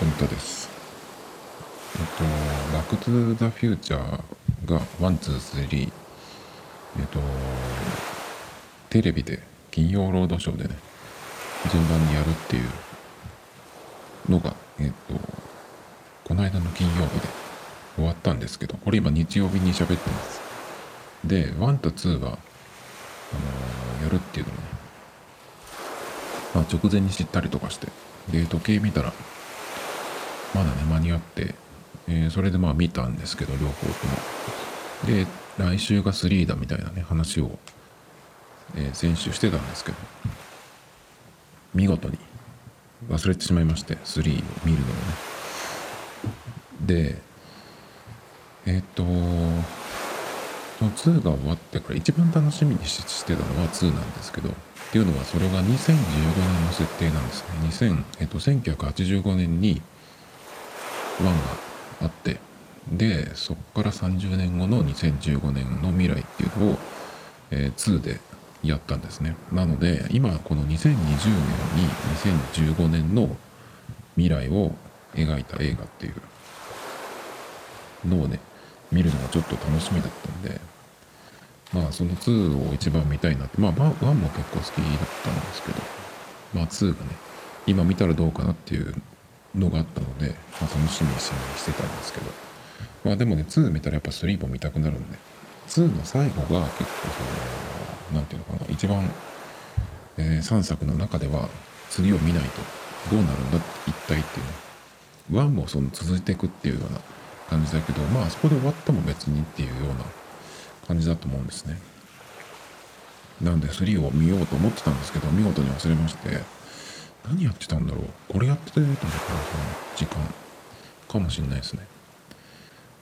富田です。えっと、 Back to the Future が one, two, three、えっと、テレビで金曜ロードショーでね、順番にやるっていうのが、えっと、この間の金曜日で終わったんですけど、これ今日曜日に喋ってます。で、 one と two は、あのー、やるっていうのね、まあ、直前に知ったりとかして、で、時計見たら、まだね、間に合って、えー、それでまあ見たんですけど、両方とも。で、来週が3だみたいなね、話を、えー、先週してたんですけど、見事に忘れてしまいまして、3を見るのをね。で、えっ、と、その2が終わってから一番楽しみにしてたのは2なんですけど、っていうのはそれが2015年の設定なんですね。2000、えっ、と、1985年に1があって、で、そこから30年後の2015年の未来っていうのを、えー、2でやったんですね。なので、今この2020年に2015年の未来を描いた映画っていうのをね、見るのがちょっと楽しみだったんで、まあその2を一番見たいなって、まあ1も結構好きだったんですけど、まあ2がね、今見たらどうかなっていうのがあったので、まあ、楽しみにしてたんですけど、まあでもね、2見たらやっぱ3も見たくなるんで、2の最後が結構その、なんていうのかな、一番、えー、3作の中では次を見ないとどうなるんだ一体っていうね、1もその続いていくっていうような感じだけど、まあそこで終わっても別にっていうような感じだと思うんですね。なので3を見ようと思ってたんですけど、見事に忘れまして、何やってたんだろうこれやってたよと思ったらその時間かもしんないですね。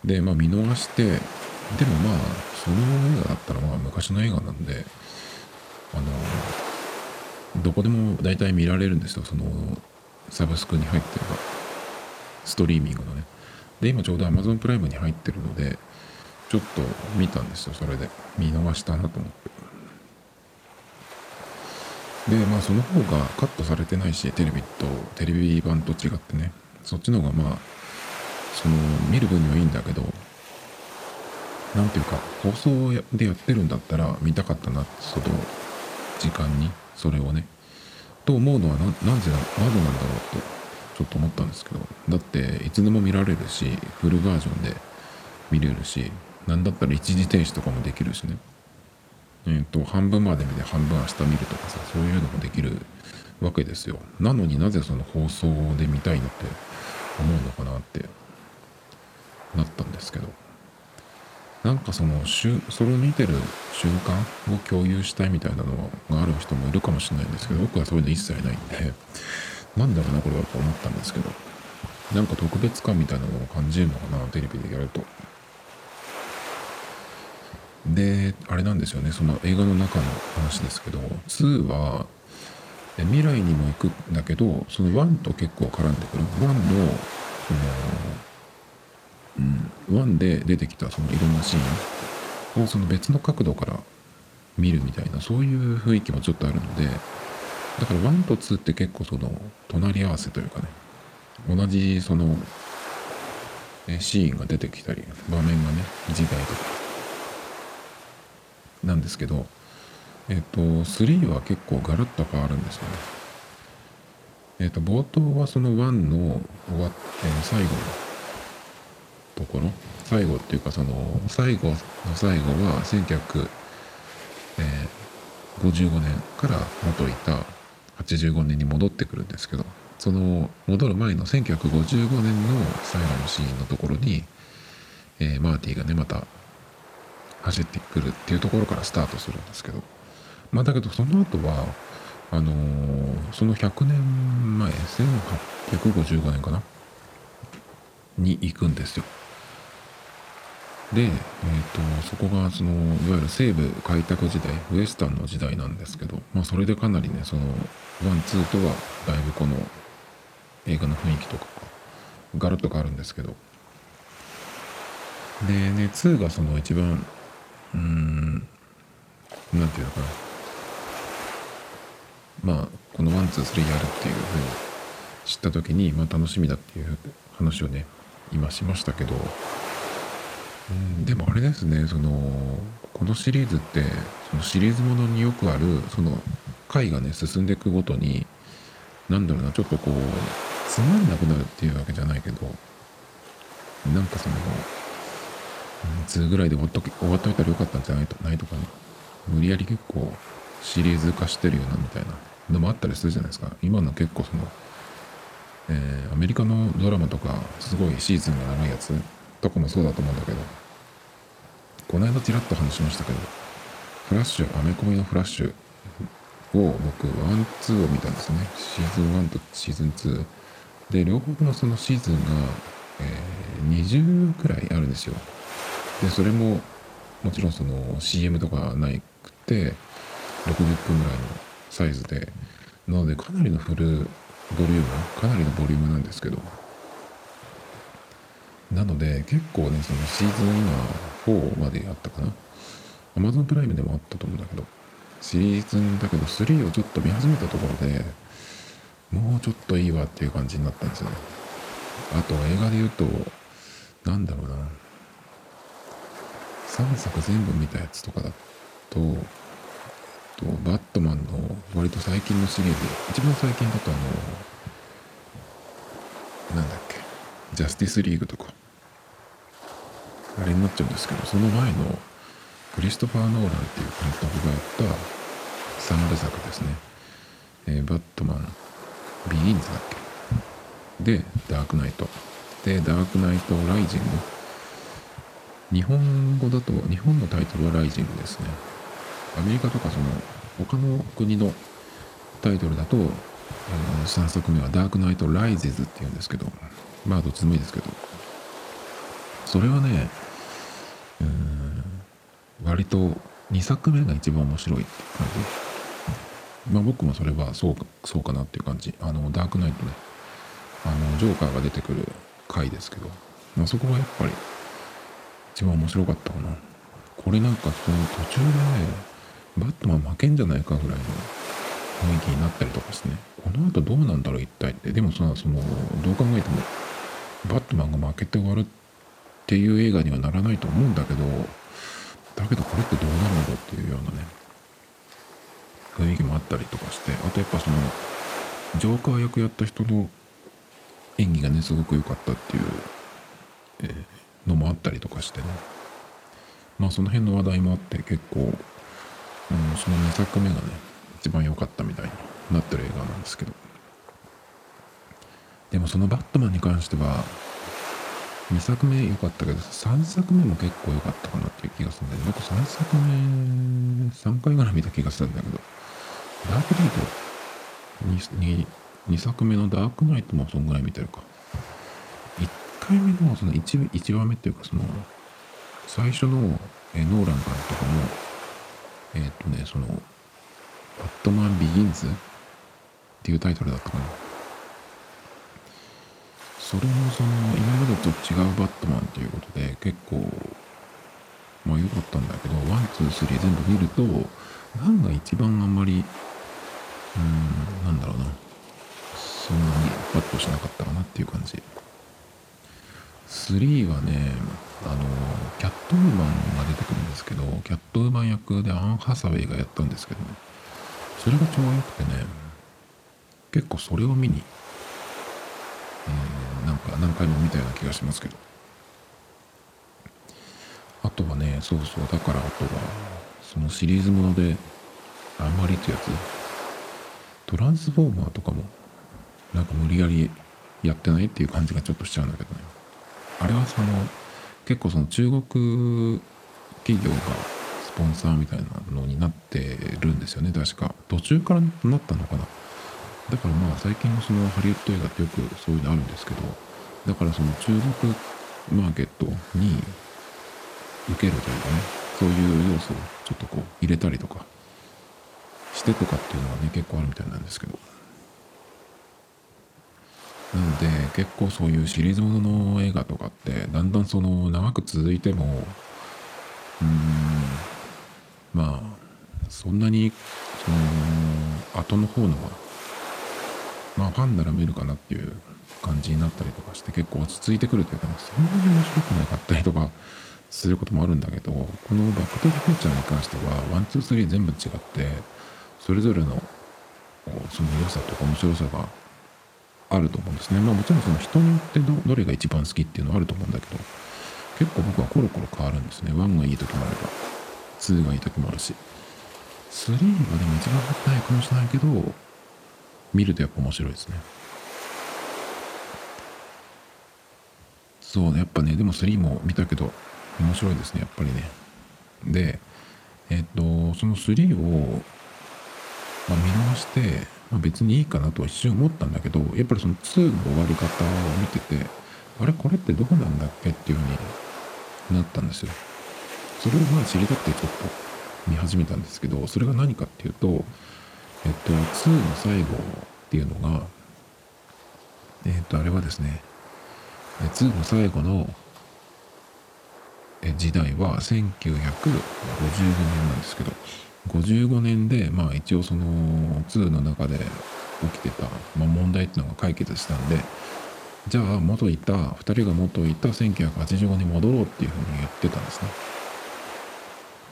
で、まあ見逃して、でもまあ、その映画だったらまあ昔の映画なんで、あの、どこでも大体見られるんですよ。その、サブスクに入ってるかストリーミングのね。で、今ちょうど Amazon プライムに入ってるので、ちょっと見たんですよ、それで。見逃したなと思って。で、まあその方がカットされてないし、テレビと、テレビ版と違ってね、そっちの方がまあ、その、見る分にはいいんだけど、なんていうか、放送でやってるんだったら見たかったな、その時間に、それをね。と思うのはな、ぜな、なぜなんだろうって、ちょっと思ったんですけど、だって、いつでも見られるし、フルバージョンで見れるし、なんだったら一時停止とかもできるしね。えーと、半分まで見て半分明日見るとかさそういうのもできるわけですよ。なのになぜその放送で見たいのって思うのかなってなったんですけど。なんかそのそれを見てる瞬間を共有したいみたいなのがある人もいるかもしれないんですけど僕はそういうの一切ないんでなんだろうなこれはと思ったんですけど。なんか特別感みたいなのを感じるのかなテレビでやると。で、あれなんですよね、その映画の中の話ですけど、2は、未来にも行くんだけど、その1と結構絡んでくる。1の、その、うん、1で出てきたそのいろんなシーンをその別の角度から見るみたいな、そういう雰囲気もちょっとあるので、だから1と2って結構その、隣り合わせというかね、同じその、シーンが出てきたり、場面がね、時代とか、なんですけど、えっ、と、3は結構ガラッと変わるんですよね。えっ、と、冒頭はその1の終わって、最後のところ、最後っていうかその、最後の最後は1955年から元いた85年に戻ってくるんですけど、その戻る前の1955年の最後のシーンのところに、えー、マーティがね、また走ってくるっていうところからスタートするんですけど。まあだけどその後はあのー、その100年前1855年かな？に行くんですよ。で、えーと、そこがそのいわゆる西部開拓時代ウエスタンの時代なんですけど、まあ、それでかなりねそのワンツーとはだいぶこの映画の雰囲気とかガラッと変わるんですけど。でね2がその一番うん。なんていうのかな。まあこの one two three やるっていうふうに知った時に、まあ、楽しみだっていう話をね今しましたけど、うん、でもあれですねそのこのシリーズってそのシリーズものによくあるその回がね進んでいくごとになんだろうなちょっとこうつまんなくなるっていうわけじゃないけどなんかその2ぐらいで終わっと終わっといたらよかったんじゃないとないとかね。無理やり結構シリーズ化してるよなみたいな。のもあったりするじゃないですか。今の結構その、えー、アメリカのドラマとかすごいシーズンが長いやつとかもそうだと思うんだけどこの間ちらっと話しましたけどフラッシュアメコミのフラッシュを僕ワンツーを見たんですね。シーズン1とシーズン2で両方のそのシーズンが、えー、20くらいあるんですよ。でそれももちろんその CM とかなくて60分ぐらいのサイズでなのでかなりのフルボリュームかなりのボリュームなんですけど。なので結構ねそのシーズン今4まであったかな。Amazon プライムでもあったと思うんだけど。シーズンだけど3をちょっと見始めたところでもうちょっといいわっていう感じになったんですよね。あと映画で言うとなんだろうな。3作全部見たやつとかだととバットマンの割と最近のシリーズ一番最近だとあのなんだっけジャスティスリーグとかあれになっちゃうんですけどその前のクリストファー・ノーランっていう監督がやった3部作ですね、えー、バットマンビギンズだっけ？でダークナイト。でダークナイトライジング。日本語だと日本のタイトルはライジングですね。アメリカとかその他の国のタイトルだと、えー、3作目は Dark Knight Rises っていうんですけどまあどっちでもいいですけど。それはねうん割と2作目が一番面白いって感じ。まあ僕もそれはそうかそうかなっていう感じ。あのダークナイトね。あのジョーカーが出てくる回ですけど、まあ、そこはやっぱり一番面白かったかな。これなんかその途中でねバットマン負けんじゃないかぐらいの雰囲気になったりとかしてね。この後どうなんだろう一体って。でもさそのどう考えてもバットマンが負けて終わるっていう映画にはならないと思うんだけどだけどこれってどうなるんだろうっていうようなね雰囲気もあったりとかして。あとやっぱそのジョーカー役やった人の演技がねすごく良かったっていう、え、のもあったりとかしてね。まあその辺の話題もあって結構、うん、その2作目がね一番良かったみたいになってる映画なんですけど。でもそのバットマンに関しては2作目良かったけど3作目も結構良かったかなっていう気がするんだけど僕3作目3回ぐらい見た気がするんだけどダークナイト？2, 2, 作目のダークナイトもそんぐらい見てるか。回目のその 1, 1話目っていうかその最初の、えノーラン監督のえっ、とねそのバットマンビギンズっていうタイトルだったかな。それもその今までと違うバットマンっていうことで結構まあ良かったんだけど one two three 全部見ると何が一番あんまりうんなんだろうな。そんなにパッとしなかったかなっていう感じ。3はねあのキャットウーマンが出てくるんですけどキャットウーマン役でアン・ハサウェイがやったんですけどね。それがちょうどよくてね結構それを見にえー、なんか何回も見たような気がしますけど。あとはねそうそうだからあとはそのシリーズものであんまりってやつ。トランスフォーマーとかもなんか無理やりやってないっていう感じがちょっとしちゃうんだけどね。あれはその結構その中国企業がスポンサーみたいなのになってるんですよね。確か。途中からなったのかな。だからまあ最近のそのハリウッド映画ってよくそういうのあるんですけどだからその中国マーケットに受けるというかねそういう要素をちょっとこう入れたりとかしてとかっていうのはね結構あるみたいなんですけど。なので結構そういうシリーズものの映画とかってだんだんその長く続いてもうんまあそんなにその後の方のはまあファンなら見るかなっていう感じになったりとかして結構落ち着いてくるというか、そんなに面白くなかったりとかすることもあるんだけどこのバック・トゥ・ザ・フューチャーに関しては one two three 全部違ってそれぞれのその良さとか面白さがあると思うんですね。まあもちろんその人によってどれが一番好きっていうのはあると思うんだけど結構僕はコロコロ変わるんですね。1がいい時もあれば2がいい時もあるし。3はでも一番ないかもしれないけど見るとやっぱ面白いですね。そうね。やっぱねでも3も見たけど面白いですね。やっぱりね。でえっ、とその3を、まあ、見直して、まあ、別にいいかなと一瞬思ったんだけどやっぱりその2の終わり方を見ててあれこれってどこなんだっけっていう風になったんですよ。それをまあ知りたくてちょっと見始めたんですけどそれが何かっていうとえっと2の最後っていうのがえっとあれはですね2の最後の時代は1955年なんですけど55年でまあ一応その2の中で起きてた、まあ、問題っていうのが解決したんでじゃあ元いた2人が元いた1985年に戻ろうっていうふうに言ってたんですね。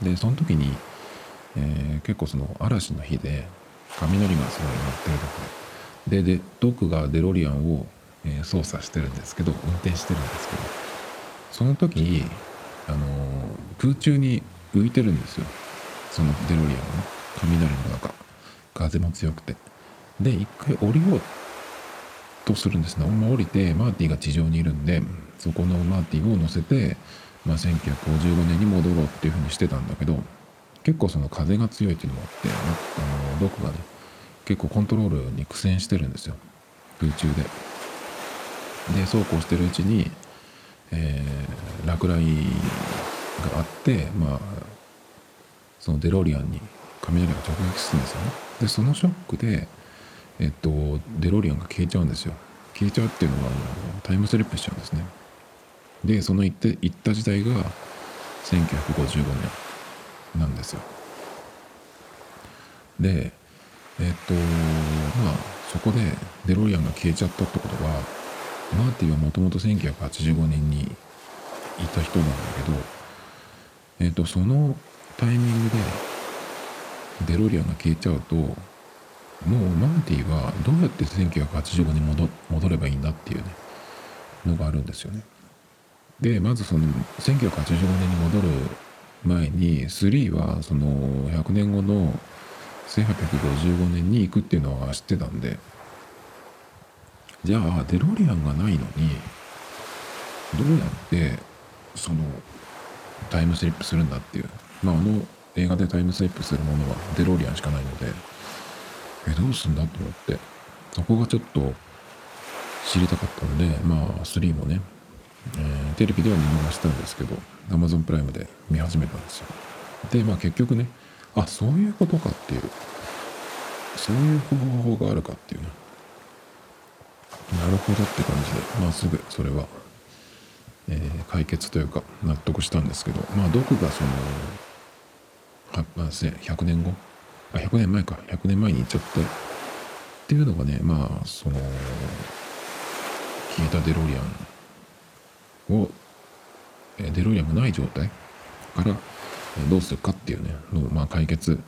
でその時に、えー、結構その嵐の日で雷がすごい鳴ってるとこででドクがデロリアンを、えー、操作してるんですけど運転してるんですけどその時あの空中に浮いてるんですよ。そのデロリアンがね雷の中。風も強くて。で一回降りようとするんですね。ま降りてマーティが地上にいるんでそこのマーティを乗せて、まあ、1955年に戻ろうっていうふうにしてたんだけど結構その風が強いっていうのもあってあのドクがね結構コントロールに苦戦してるんですよ。空中で。でそうこうしてるうちにえー、落雷があってまあそのデロリアンに雷が直撃するんですよね。でそのショックでえっとデロリアンが消えちゃうんですよ。消えちゃうっていうのはタイムスリップしちゃうんですね。でその行って行った時代が1955年なんですよ。でえっとまあそこでデロリアンが消えちゃったってことはマーティはもともと1985年にいた人なんだけど、えっ、と、そのタイミングでデロリアンが消えちゃうと、もうマーティはどうやって1985年戻戻ればいいんだっていうね、のがあるんですよね。で、まずその1985年に戻る前に、3はその100年後の1855年に行くっていうのは知ってたんで、じゃあデロリアンがないのにどうやってそのタイムスリップするんだっていうまああの映画でタイムスリップするものはデロリアンしかないのでえどうすんだと思ってそこがちょっと知りたかったのでまあ3もね、えー、テレビでは見逃したんですけど Amazon プライムで見始めたんですよ。でまあ結局ねあそういうことかっていうそういう方法があるかっていうね。なるほどって感じで、まあ、すぐそれは、えー、解決というか納得したんですけど、まあ、毒がその、100年後？あ100年前か。100年前に行っちゃってっていうのがねまあその消えたデロリアンをデロリアンがない状態からどうするかっていうねのまあ解決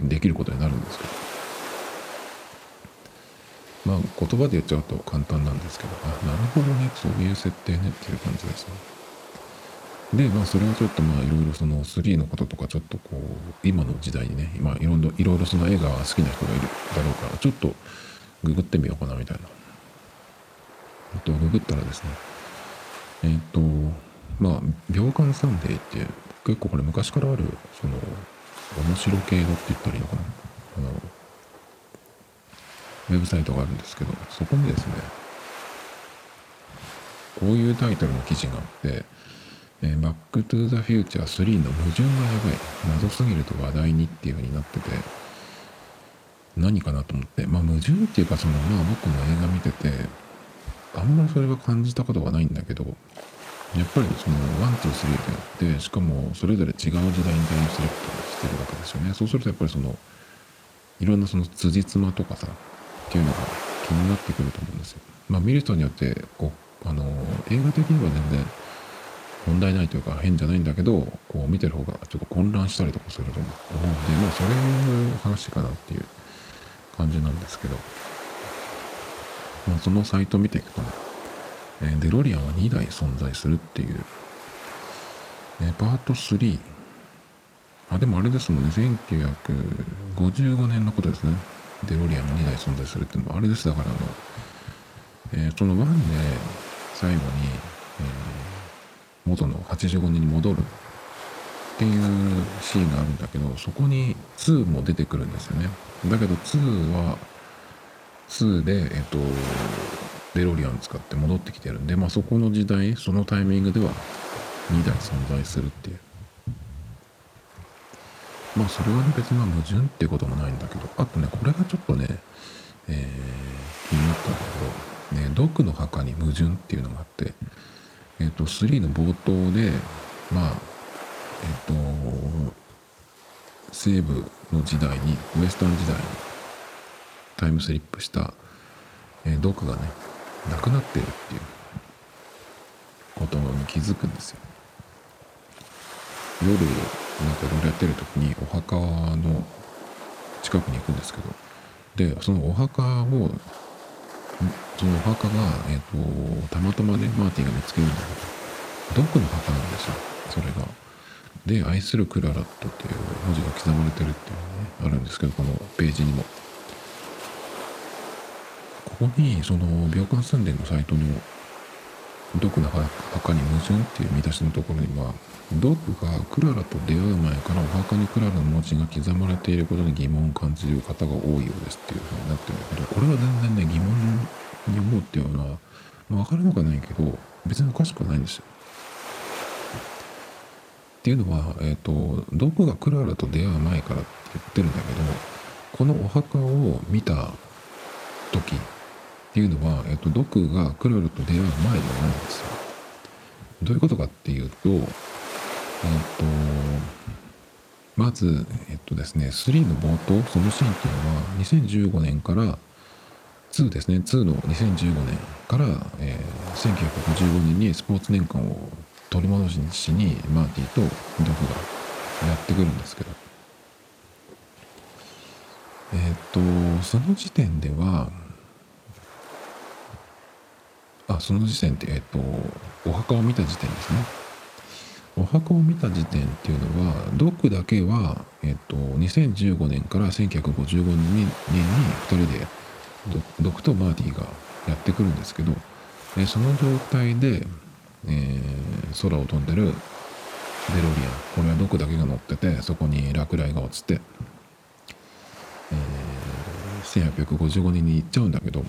できることになるんですけど。まあ言葉で言っちゃうと簡単なんですけど、あ、なるほどね、そういう設定ねっていう感じですね。で、まあそれはちょっとまあいろいろその3のこととかちょっとこう、今の時代にね、今いろいろいろその映画が好きな人がいるだろうから、ちょっとググってみようかなみたいな。えっと、ググったらですね、えっと、まあ、秒刊SUNDAY って、結構これ昔からある、その、面白系のって言ったらいいのかな。あのウェブサイトがあるんですけど、そこにですね、こういうタイトルの記事があって、えー、バックトゥザフューチャー3の矛盾がやばい。謎すぎると話題にっていう風になってて、何かなと思って、まあ矛盾っていうかその、まあ僕も映画見てて、あんまりそれは感じたことがないんだけど、やっぱりその1、2、3でやって、しかもそれぞれ違う時代にタイムスリップしてるわけですよね。そうするとやっぱりその、いろんなその辻褄とかさ、っていうのが気になってくると思うんですよ。まあ見る人によってこうあの映画的には全然問題ないというか変じゃないんだけどこう見てる方がちょっと混乱したりとかすると思うんでまあそれの話かなっていう感じなんですけど、まあ、そのサイト見ていくとね、えー、デロリアンは2台存在するっていう、えー、パート3あでもあれですもんね1955年のことですね。デロリアンが2台存在するっていうのもあれです。だからあの、えー、その1で最後に、えー元の85年に戻るっていうシーンがあるんだけどそこに2も出てくるんですよね。だけど2は2でえっとデロリアン使って戻ってきてるんでまあそこの時代そのタイミングでは2台存在するっていう。まあそれはね別に矛盾っていうこともないんだけどあとねこれがちょっとね、えー、気になったんだけどねドックの墓に矛盾っていうのがあってえっ、ー、と、3の冒頭で、まあ、えっ、ー、と、西部の時代に、ウエスタン時代にタイムスリップした、えー、ドクがね、亡くなってるっていうことに気づくんですよ。夜、なんかいろいろやってる時にお墓の近くに行くんですけど、で、そのお墓をそのお墓が、え、ー、と、たまたまね、マーティンが見つけるんだけど、ドッグの墓なんですよ、それが。で、愛するクララットっていう文字が刻まれてるっていうのがね、あるんですけど、このページにも。ここに、その、秒間寸伝のサイトの、ドッグの墓に矛盾っていう見出しのところには、ドッグがクララと出会う前からお墓にクララの文字が刻まれていることに疑問を感じる方が多いようですっていうふうになってるんだけど、これは全然ね、疑問に思うっていうのは、まあ、分かるのかないけど、別におかしくはないんですよ。っていうのは、え、ー、と、ドッグがクララと出会う前からって言ってるんだけど、このお墓を見た時っていうのは、え、ー、と、ドッグがクララと出会う前ではないんですよ。どういうことかっていうと、えっと、まず、えっとですね、3の冒頭、そのシーンっていうのは、2015年から、2ですね、2の2015年から、えー、1955年にスポーツ年間を取り戻しに、マーティーとドフがやってくるんですけど、えっと、その時点では、あ、その時点って、えっと、お墓を見た時点ですね。お墓を見た時点っていうのはドクだけは、えっと、2015年から1955年に2人でドクとマーティーがやってくるんですけど、えその状態で、えー、空を飛んでるデロリアンこれはドクだけが乗っててそこに落雷が落ちて、えー、1855年に行っちゃうんだけど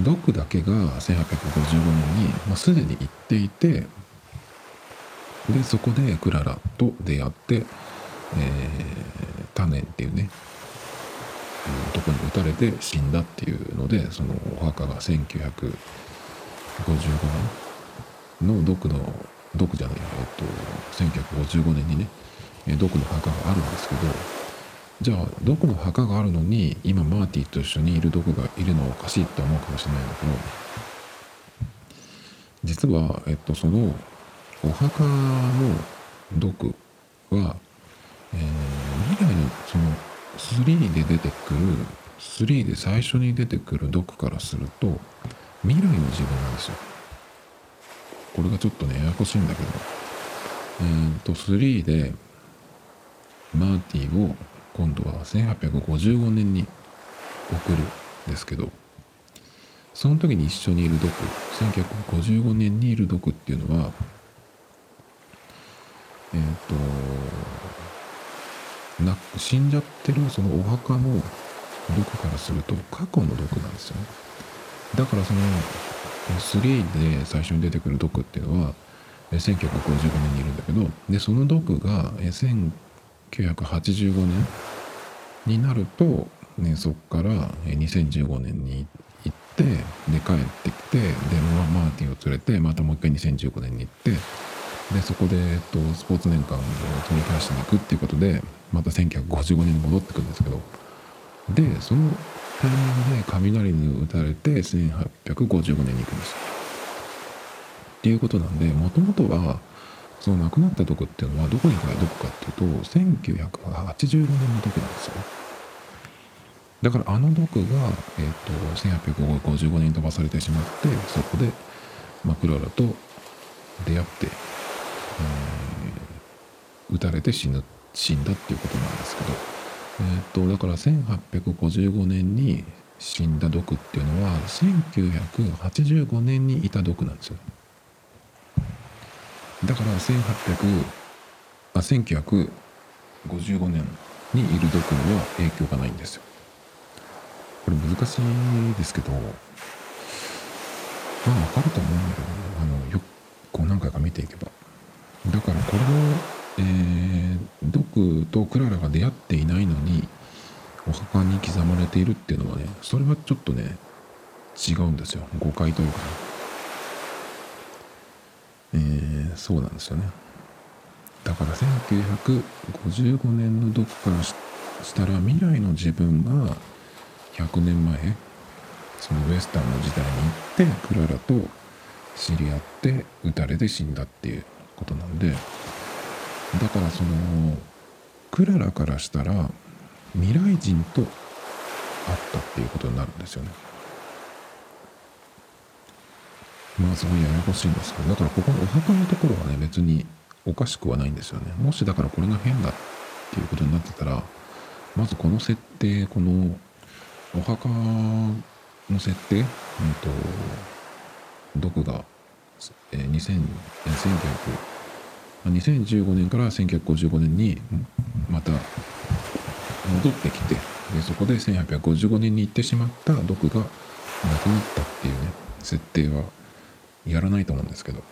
ドクだけが1855年に、まあ、すでに行っていてでそこでクララと出会って、えー、タネっていうねとこに撃たれて死んだっていうのでそのお墓が1955年の毒の毒じゃないえっと1955年にね毒の墓があるんですけどじゃあ毒の墓があるのに今マーティと一緒にいる毒がいるのはおかしいって思うかもしれないんだけど実は、えっと、そのお墓の毒は、えー、未来のその3で出てくる3で最初に出てくる毒からすると未来の自分なんですよ。これがちょっとねややこしいんだけどえー、と3でマーティを今度は1855年に送るんですけどその時に一緒にいる毒1955年にいる毒っていうのはえっ、ー、とな死んじゃってるそのお墓の毒からすると過去の毒なんですよね。だからその3で最初に出てくる毒っていうのは1955年にいるんだけどでその毒が1985年になると、ね、そこから2015年に行ってで帰ってきてでマーティンを連れてまたもう一回2015年に行ってでそこで、えっと、スポーツ年間を取り返しに行くっていうことでまた1955年に戻ってくるんですけどでそのタイミングで雷に打たれて1855年に行くんですよ。っていうことなんでもともとはその亡くなった毒っていうのはどこにからどこかっていうと1985年の毒なんですよ。だからあの毒が、えーと、1855年に飛ばされてしまってそこで、まあ、クララと出会って、えー、撃たれて死ぬ死んだっていうことなんですけど、えーと、だから1855年に死んだ毒っていうのは1985年にいた毒なんですよ。だから1800あ1955年にいる毒には影響がないんですよ。これ難しいですけどまあ分かると思うんだけど、あのよこう何回か見ていけばだからこれを、えー、ドクとクララが出会っていないのにお墓に刻まれているっていうのはねそれはちょっとね違うんですよ。誤解というか。ねえー、そうなんですよね。だから1955年のドクからしたら未来の自分が100年前そのウエスタンの時代に行ってクララと知り合って撃たれて死んだっていう。ことなんでだからそのクララからしたら未来人と会ったっていうことになるんですよね。まあすごいややこしいんですけどだからここのお墓のところはね別におかしくはないんですよね。もしだからこれが変だっていうことになってたらまずこの設定このお墓の設定、うんと、毒が、え、2000 1900 2015年から1955年にまた戻ってきてでそこで1855年に行ってしまった毒がなくなったっていうね設定はやらないと思うんですけど。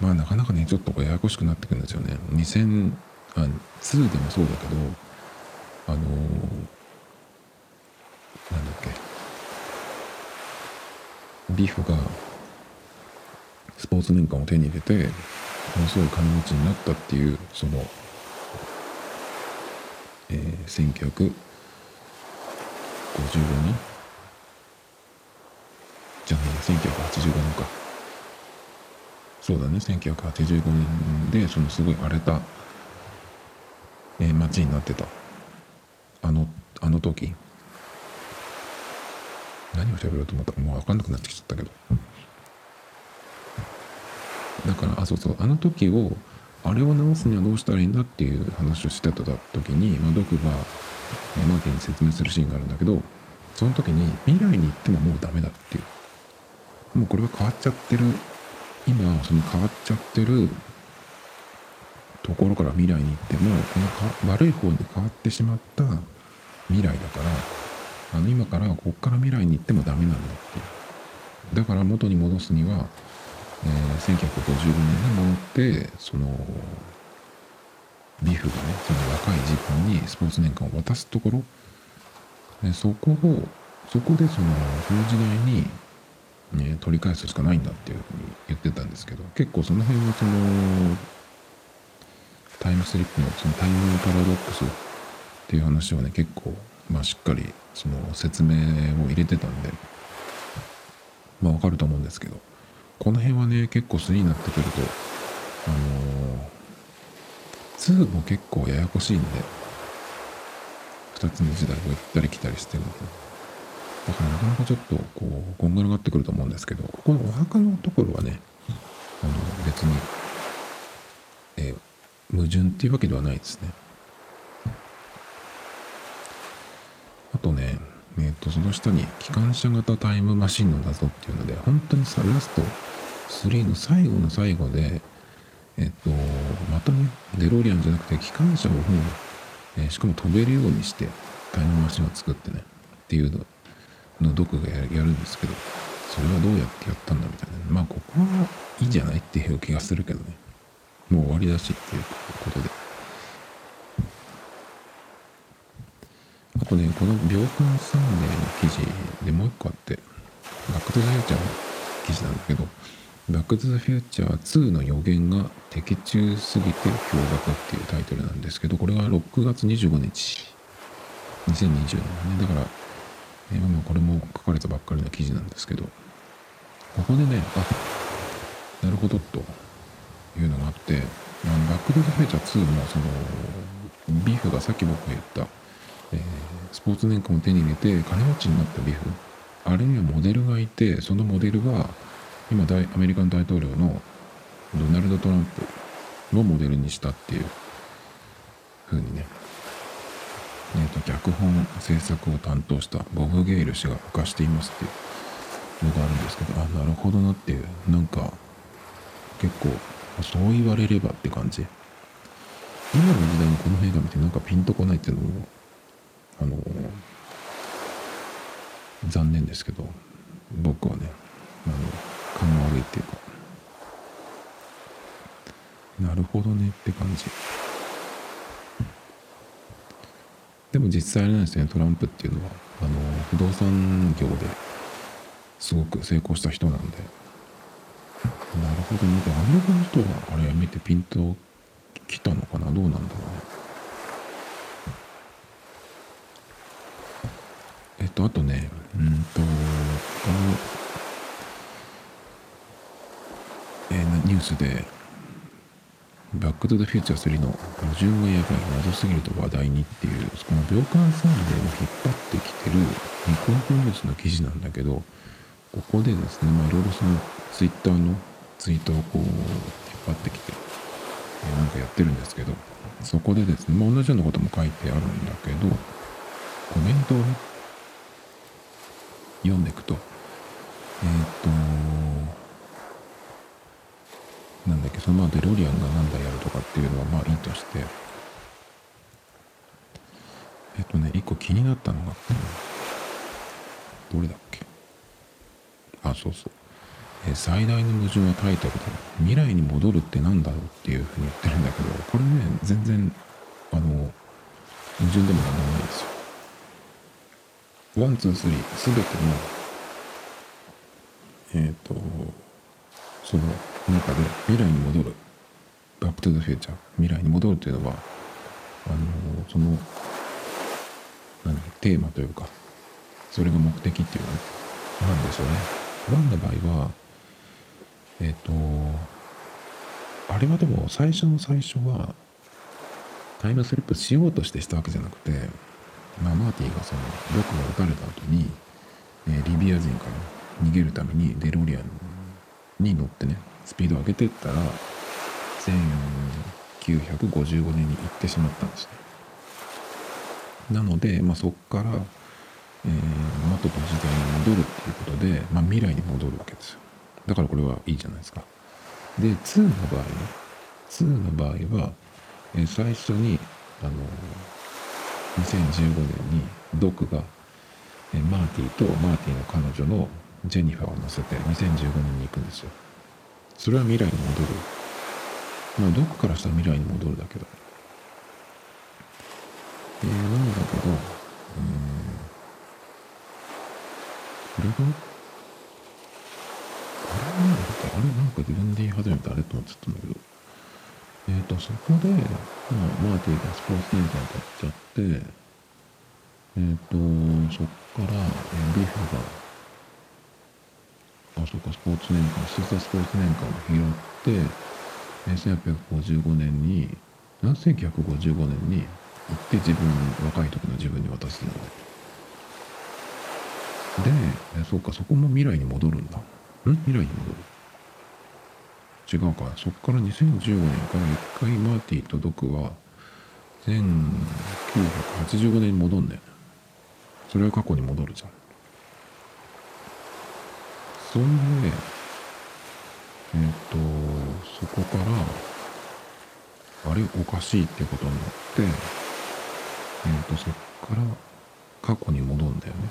まあなかなかねちょっとややこしくなってくるんですよね。2000あ2でもそうだけどあのー、なんだっけ。ビフがスポーツ年間を手に入れてものすごい金持ちになったっていうその、えー、1955年？じゃない1985年か。そうだね1985年でそのすごい荒れた、えー、街になってた。あのあの時。何を喋ろうと思ったかもう分かんなくなってきちゃったけど。だからあそうそう。あの時をあれを直すにはどうしたらいいんだっていう話をしてた時に、まあ、ドクがマーティンに説明するシーンがあるんだけどその時に未来に行ってももうダメだっていう。もうこれは変わっちゃってる。今その変わっちゃってるところから未来に行ってもこの悪い方に変わってしまった未来だからあの今からここから未来に行ってもダメなんだっていう。だから元に戻すには、えー、1955年に戻ってそのビフがねその若い自分にスポーツ年間を渡すところ。そこをそこでそのその時代に、ね、取り返すしかないんだっていうふうに言ってたんですけど結構その辺はそのタイムスリップのそのタイムパラドックスっていう話はね結構、まあ、しっかりその説明を入れてたんでまあわかると思うんですけどこの辺はね結構3になってくるとあのー、2も結構ややこしいんで2つの時代を行ったり来たりしてるんでだからなかなかちょっとこうこんがらがってくると思うんですけどここのお墓のところはねあの別に、えー、矛盾っていうわけではないですね。あとね、えっ、ー、と、その下に機関車型タイムマシンの謎っていうので、本当にさ、ラスト3の最後の最後で、えっ、と、またね、デロリアンじゃなくて機関車を、えー、しかも飛べるようにしてタイムマシンを作ってね、っていうのの毒がやるんですけど、それはどうやってやったんだみたいな。まあ、ここはいいんじゃないっていう気がするけどね。もう終わりだしっていうことで。あとね、この秒刊サンデーの記事でもう一個あって、バックトゥザフューチャーの記事なんだけど、バックトゥザフューチャー2の予言が的中すぎて驚愕っていうタイトルなんですけど、これが6月25日2020年ねだから、えー、まあこれも書かれたばっかりの記事なんですけどここでねあなるほどというのがあってあのバック・ドゥ・ザ・フェイチャー2もそのビーフがさっき僕が言った、えー、スポーツ年間を手に入れて金持ちになったビフあれにはモデルがいてそのモデルが今大アメリカの大統領のドナルド・トランプをモデルにしたっていうふうにね、えーと、脚本制作を担当したボブ・ゲイル氏が明かしていますっていうのがあるんですけどあなるほどなっていうなんか結構そう言われればって感じ。今の時代にこの映画見てなんかピンとこないっていうのもあの残念ですけど僕はねあの勘が悪いっていうかなるほどねって感じ。でも実際あれなんですねトランプっていうのは。あの不動産業ですごく成功した人なんで。なるほどね。アメリカの人はあれやめてピンと来たのかな？どうなんだろうねえっとあとねうんと他のえー、ニュースでバック・トゥ・ザ・フューチャー3の矛盾がやばい謎すぎると話題にっていうこの秒間サンデーを引っ張ってきてるニコンプニュースの記事なんだけどここでですねまあいろいろそのツイッターのツイートをこう引っ張ってきてなんかやってるんですけどそこでですね、まあ、同じようなことも書いてあるんだけどコメントを読んでいくと。えっ、となんだっけそのまあデロリアンが何だやるとかっていうのはまあいいとして。えっ、とね一個気になったのがどれだっけ？あそうそう。え最大の矛盾はタイトルで未来に戻るって何だろうっていうふうに言ってるんだけどこれね全然あの矛盾でもなんでもない。 one two three 全てのえっ、ー、とその中で未来に戻る。バックトゥザフューチャー未来に戻るっていうのはあのその何テーマというかそれが目的っていうのはなんでしょうね。 one の場合はえっ、ー、とあれはでも最初の最初はタイムスリップしようとしてしたわけじゃなくて、まあ、マーティがそのロックが撃たれた後に、えー、リビア人から逃げるためにデロリアンに乗ってねスピードを上げてったら1955年に行ってしまったんですね。なので、まあ、そこから、えー、元の時代に戻るっていうことで、まあ、未来に戻るわけですよ。だからこれはいいじゃないですか。で、2の場合ね、2の場合は、え最初に、あの2015年にドクが、マーティとマーティの彼女のジェニファーを乗せて2015年に行くんですよ。それは未来に戻る。まあ、ドクからしたら未来に戻るだけど。えー、なんだけど、うん、これがあれなんだっけあれなんか自分で言い始めてあれと思ってたんだけど、えっ、ー、と、そこで、まあ、マーティがスポーツセンター買っちゃって、えっ、ー、と、そっから、えー、ビフが、あ、そっか、スポーツ年間、シーザスポーツ年間を拾って、えー、1855年に、1955年に行って自分、若い時の自分に渡すので。で、え、そっか、そこも未来に戻るんだ。ん？未来に戻る違うか。そっから2015年から一回マーティとドクは1985年に戻んね。それは過去に戻るじゃん。そんでえっ、ー、とそこからあれおかしいってことになってえっ、ー、とそっから過去に戻るんだよね。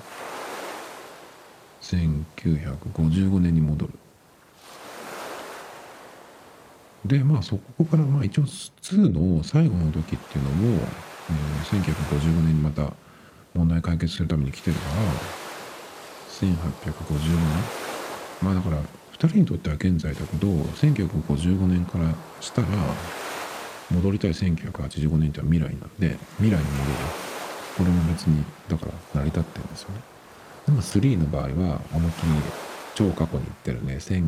1955年に戻る。でまあそこからまあ一応2の最後の時っていうのも、えー、1955年にまた問題解決するために来てるから1855年。まあだから2人にとっては現在だけど1955年からしたら戻りたい1985年ってのは未来なんで未来に戻る。これも別にだから成り立ってるんですよね。でも3の場合は思いっきり超過去に行ってるね。1955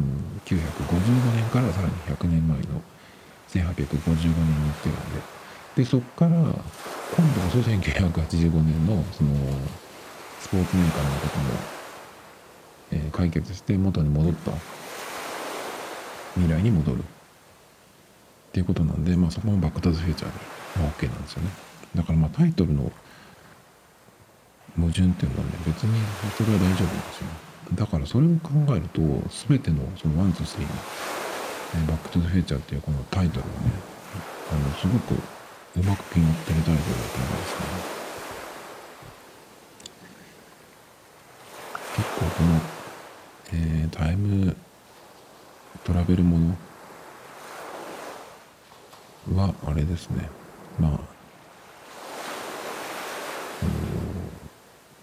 年からさらに100年前の1855年に行ってるんで。でそっから今度こそ1985年のそのスポーツ年間のことも、えー、解決して元に戻った。未来に戻る。っていうことなんで、まあ、そこもバック・トゥ・ザ・フューチャーで、まあ、OK なんですよね。だからまあタイトルの矛盾っていうのはね別にそれは大丈夫なんですよね。だからそれを考えると全てのその one two three の「バック・トゥ・ザ・フューチャー」っていうこのタイトルがねあのすごくうまくピンってるタイトルだと思うんですね。結構この、えー、タイムトラベルものはあれですね。まあ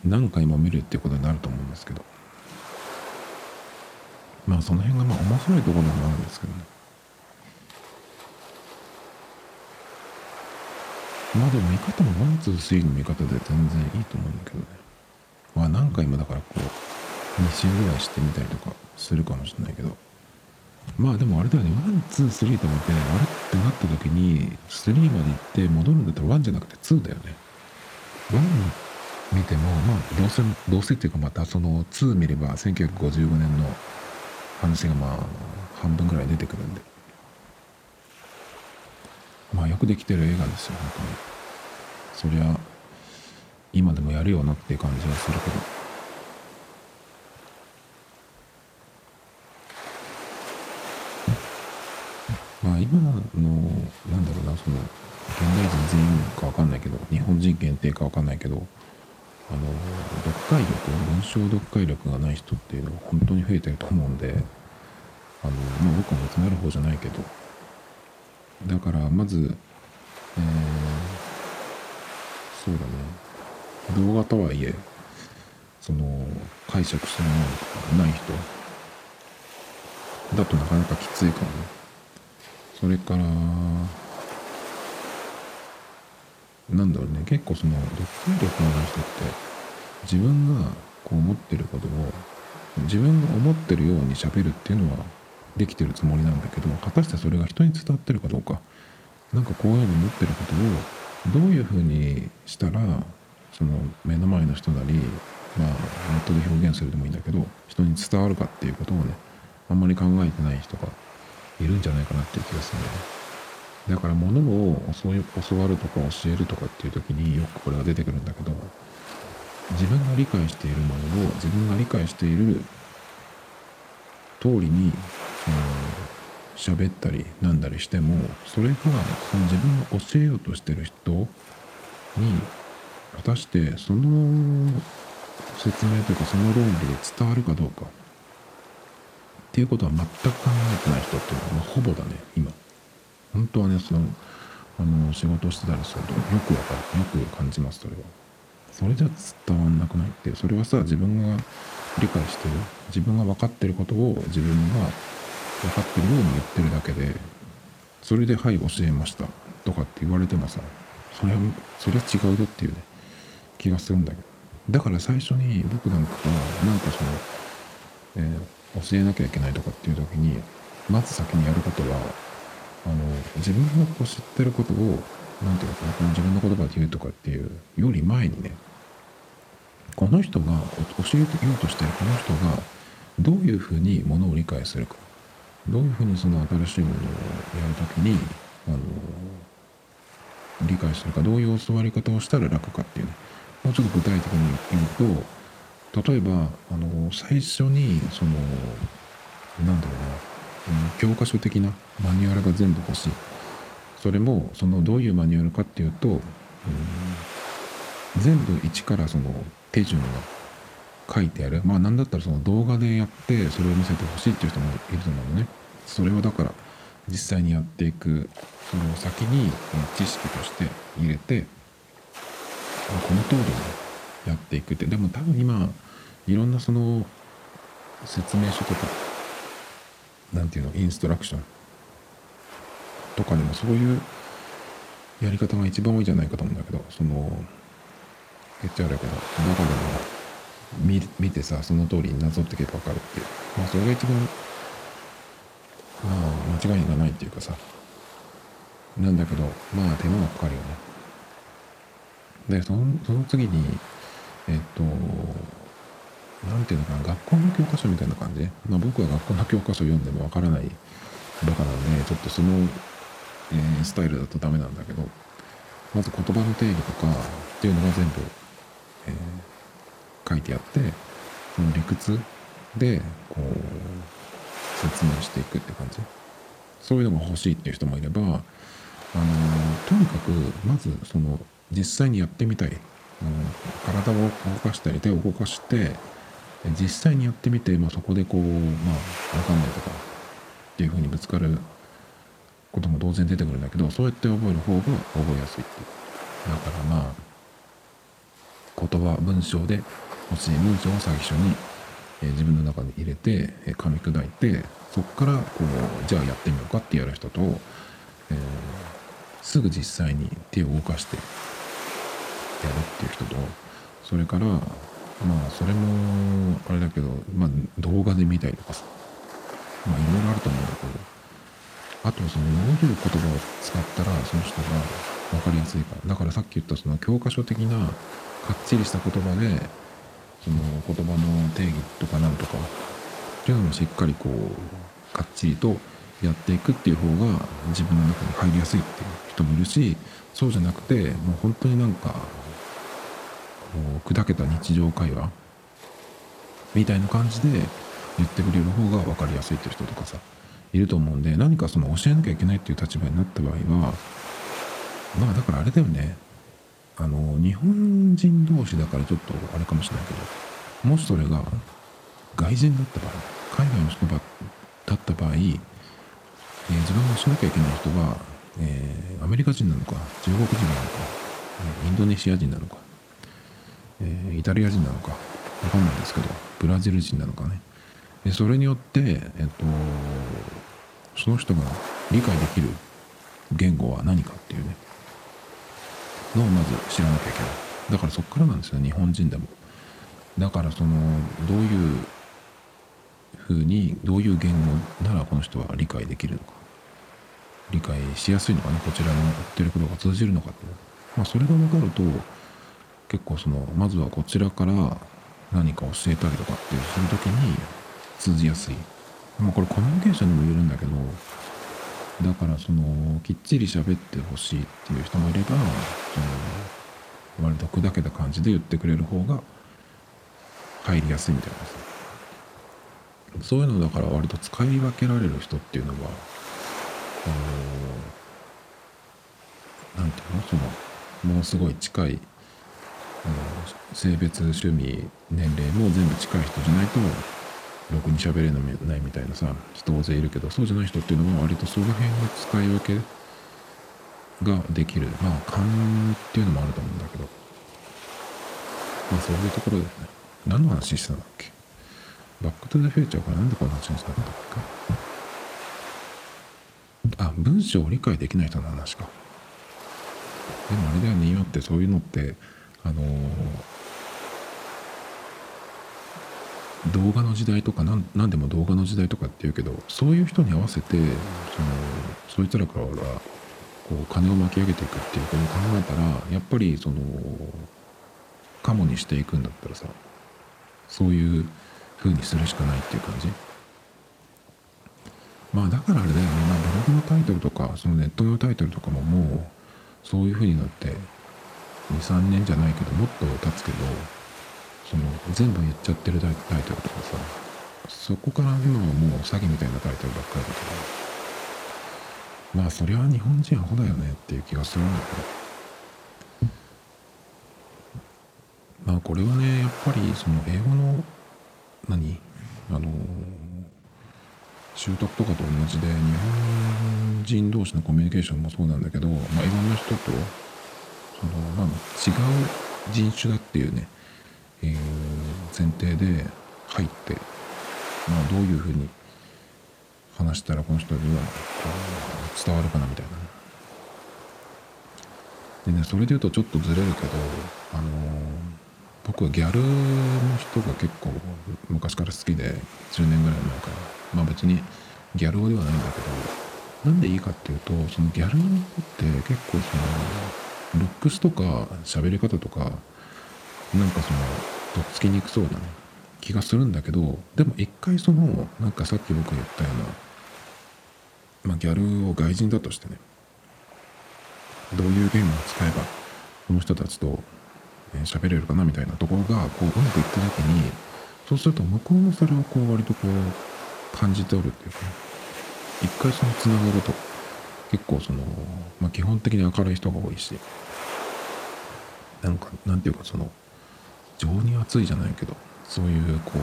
何回も見るってことになると思うんですけど。まあその辺がまあ面白いところでもあるんですけどね。まあでも見方も one two three の見方で全然いいと思うんだけどね。まあ何回もだからこう2週ぐらいしてみたりとかするかもしれないけど。まあでもあれだよね。 one two three と思ってあれってなった時に3まで行って戻るんだったら1じゃなくて2だよね。1見てもまあどうせどうせっていうかまたその2見れば1955年の話がまあ半分ぐらい出てくるんで。まあよくできてる映画ですよ本当に。そりゃ今でもやるよなっていう感じはするけど。まあ今のなんだろうなその現代人全員か分かんないけど日本人限定か分かんないけどあの読解力文章読解力がない人っていうのが本当に増えてると思うんであの、まあ、僕も集める方じゃないけど。だからまず、えー、そうだね。動画とはいえその解釈するものがない人だとなかなかきついかもそれからなんだろうね結構その読解力のない人って自分がこう思ってることを自分が思ってるようにしゃべるっていうのはできてるつもりなんだけど果たしてそれが人に伝わってるかどうかなんかこういうふうに思ってることをどういうふうにしたらその目の前の人なりまあネットで表現するでもいいんだけど人に伝わるかっていうことをねあんまり考えてない人がいるんじゃないかなっていう気がするんだよね。だから物を教わるとか教えるとかっていう時によくこれが出てくるんだけど自分が理解しているものを自分が理解している通りに喋ったりなんだりしてもそれがその自分が教えようとしてる人に果たしてその説明というかその論理で伝わるかどうかっていうことは全く考えてない人っていうのはほぼだね今。本当はねそのあの仕事してたりするとよくわかるよく感じますそれは。それじゃ伝わんなくないって。それはさ自分が理解してる。自分が分かってることを自分が分かってるように言ってるだけでそれで「はい教えました」とかって言われてもさそれはそれは違うよっていうね気がするんだけど。だから最初に僕なんかがなんかその、えー、教えなきゃいけないとかっていう時にまず先にやることはあの自分がこう知ってることを何て言うかなこの自分の言葉で言うとかっていうより前にねこの人が教えてようとしてるこの人がどういうふうにものを理解するか。どういうふうにその新しいものをやるときにあの理解するか。どういう教わり方をしたら楽かっていうね。もうちょっと具体的に言うと例えばあの最初にそのなんだろうな。教科書的なマニュアルが全部欲しい。それもそのどういうマニュアルかっていうと、うん、全部一からその手順が書いてある。まあ何だったらその動画でやってそれを見せてほしいっていう人もいると思うのね。それをだから実際にやっていくその先に知識として入れてこの通りにやっていくって。でも多分今いろんなその説明書とか何ていうのインストラクション。とかでもそういうやり方が一番多いじゃないかと思うんだけどその言っちゃうけどどこでも見見てさその通りになぞっていけば分かるっていう。まあそれが一番まあ間違いがないっていうかさ。なんだけどまあ手間がかかるよね。でそのその次にえっとなんていうのかな学校の教科書みたいな感じ？まあ僕は学校の教科書読んでもわからないバカなんでちょっとその、えー、スタイルだとダメなんだけどまず言葉の定義とかっていうのが全部、えー、書いてあってその理屈でこう説明していくって感じ？そういうのが欲しいっていう人もいればあのとにかくまずその実際にやってみたい、うん、体を動かしたり手を動かして実際にやってみて、まあ、そこでこうまあ分かんないとかっていうふうにぶつかることも同然出てくるんだけどそうやって覚える方が覚えやすいっていう。だからまあ言葉文章で欲し文章を最初に、え、自分の中に入れて、え、噛み砕いてそこからこうじゃあやってみようかってやる人と、えー、すぐ実際に手を動かしてやるっていう人とそれからまあそれもあれだけど、まあ、動画で見たりとかさ。まあいろいろあると思うんだけど。あとそのどういう言葉を使ったらその人が分かりやすいかだからさっき言ったその教科書的なかっちりした言葉でその言葉の定義とかなんとか。っていうのもしっかりこうかっちりとやっていくっていう方が自分の中に入りやすいっていう人もいるしそうじゃなくてもう本当になんかこう砕けた日常会話みたいな感じで言ってくれる方が分かりやすいっていう人とかさいると思うんで何かその教えなきゃいけないっていう立場になった場合はまあだからあれだよね。あの日本人同士だからちょっとあれかもしれないけどもしそれが外人だった場合海外の人だった場合、えー、自分がしなきゃいけない人は、えー、アメリカ人なのか中国人なのか、えインドネシア人なのか、えー、イタリア人なのかわかんないですけどブラジル人なのかね。でそれによって、えっと、その人が理解できる言語は何かっていうね。のをまず知らなきゃいけない。だからそっからなんですよ日本人でも。だからそのどういうふうにどういう言語ならこの人は理解できるのか。理解しやすいのかね。こちらの言ってることが通じるのかってまあそれが分かると結構そのまずはこちらから何か教えたりとかっていうする時に通じやすい。まあこれコミュニケーションにも言えるんだけど、だからそのきっちり喋ってほしいっていう人もいれば、その割と砕けた感じで言ってくれる方が入りやすいみたいな。そういうのだから割と使い分けられる人っていうのは、あの、なんていうの？その、ものすごい近い、あの性別、趣味、年齢も全部近い人じゃないとろくに喋れないみたいなさ人大勢いるけどそうじゃない人っていうのは割とその辺の使い分けができるまあ勘っていうのもあると思うんだけど。まあそういうところですね。何の話してたんだっけ？バックトゥザフューチャーからなんでこんな話にしたんだっけ？あ文章を理解できない人の話か。でもあれだよね。今ってそういうのってあのー動画の時代とか何何でも動画の時代とかっていうけどそういう人に合わせてそのそいつらからこう金を巻き上げていくっていうことを考えたらやっぱりそのカモにしていくんだったらさそういう風にするしかないっていう感じ。まあだからあれだよね、まあ、ブログのタイトルとかそのネットのタイトルとかももうそういう風になって23年じゃないけどもっと経つけどその全部言っちゃってるタイトルとかさそこから今はもう詐欺みたいなタイトルばっかりだけどまあそれは日本人アホだよねっていう気がするんだけど。まあこれはねやっぱりその英語の何？あの習得とかと同じで日本人同士のコミュニケーションもそうなんだけど、まあ、いろんな人とその、まあ、違う人種だっていうねえー、前提で入って、まあ、どういうふうに話したらこの人には伝わるかなみたいな。でねそれで言うとちょっとずれるけどあの僕はギャルの人が結構昔から好きで10年ぐらい前からまあ別にギャル語ではないんだけどなんでいいかっていうとそのギャルの人って結構そのルックスとか喋り方とかなんかそのとっつきにくそうなね。気がするんだけどでも一回そのなんかさっき僕が言ったようなまあ、ギャルを外人だとしてねどういう言語を使えばこの人たちと喋、えれるかなみたいなところがこううまくいった時にそうすると向こうもそれをこう割とこう感じておるっていうか、ね、一回そのつながると結構その、まあ、基本的に明るい人が多いしなんかなんていうかその情に熱いじゃないけどそういうこう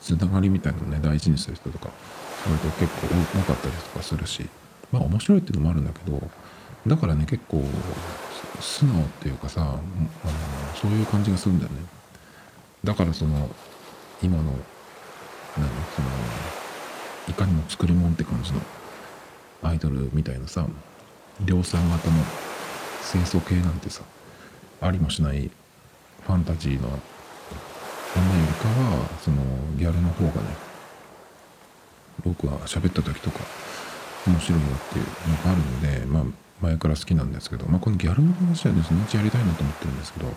つながりみたいなのをね大事にする人とか割と結構多かったりとかするしまあ面白いっていうのもあるんだけどだからね結構素直っていうかさあのそういう感じがするんだよね。だからその今の何そのいかにも作り物って感じのアイドルみたいなさ量産型の清楚系なんてさありもしないファンタジーの女よりかはそのギャルの方がね僕は喋った時とか面白いよっていうのがあるので、まあ、前から好きなんですけど、まあ、このギャルの話はね、そのうちやりたいなと思ってるんですけど、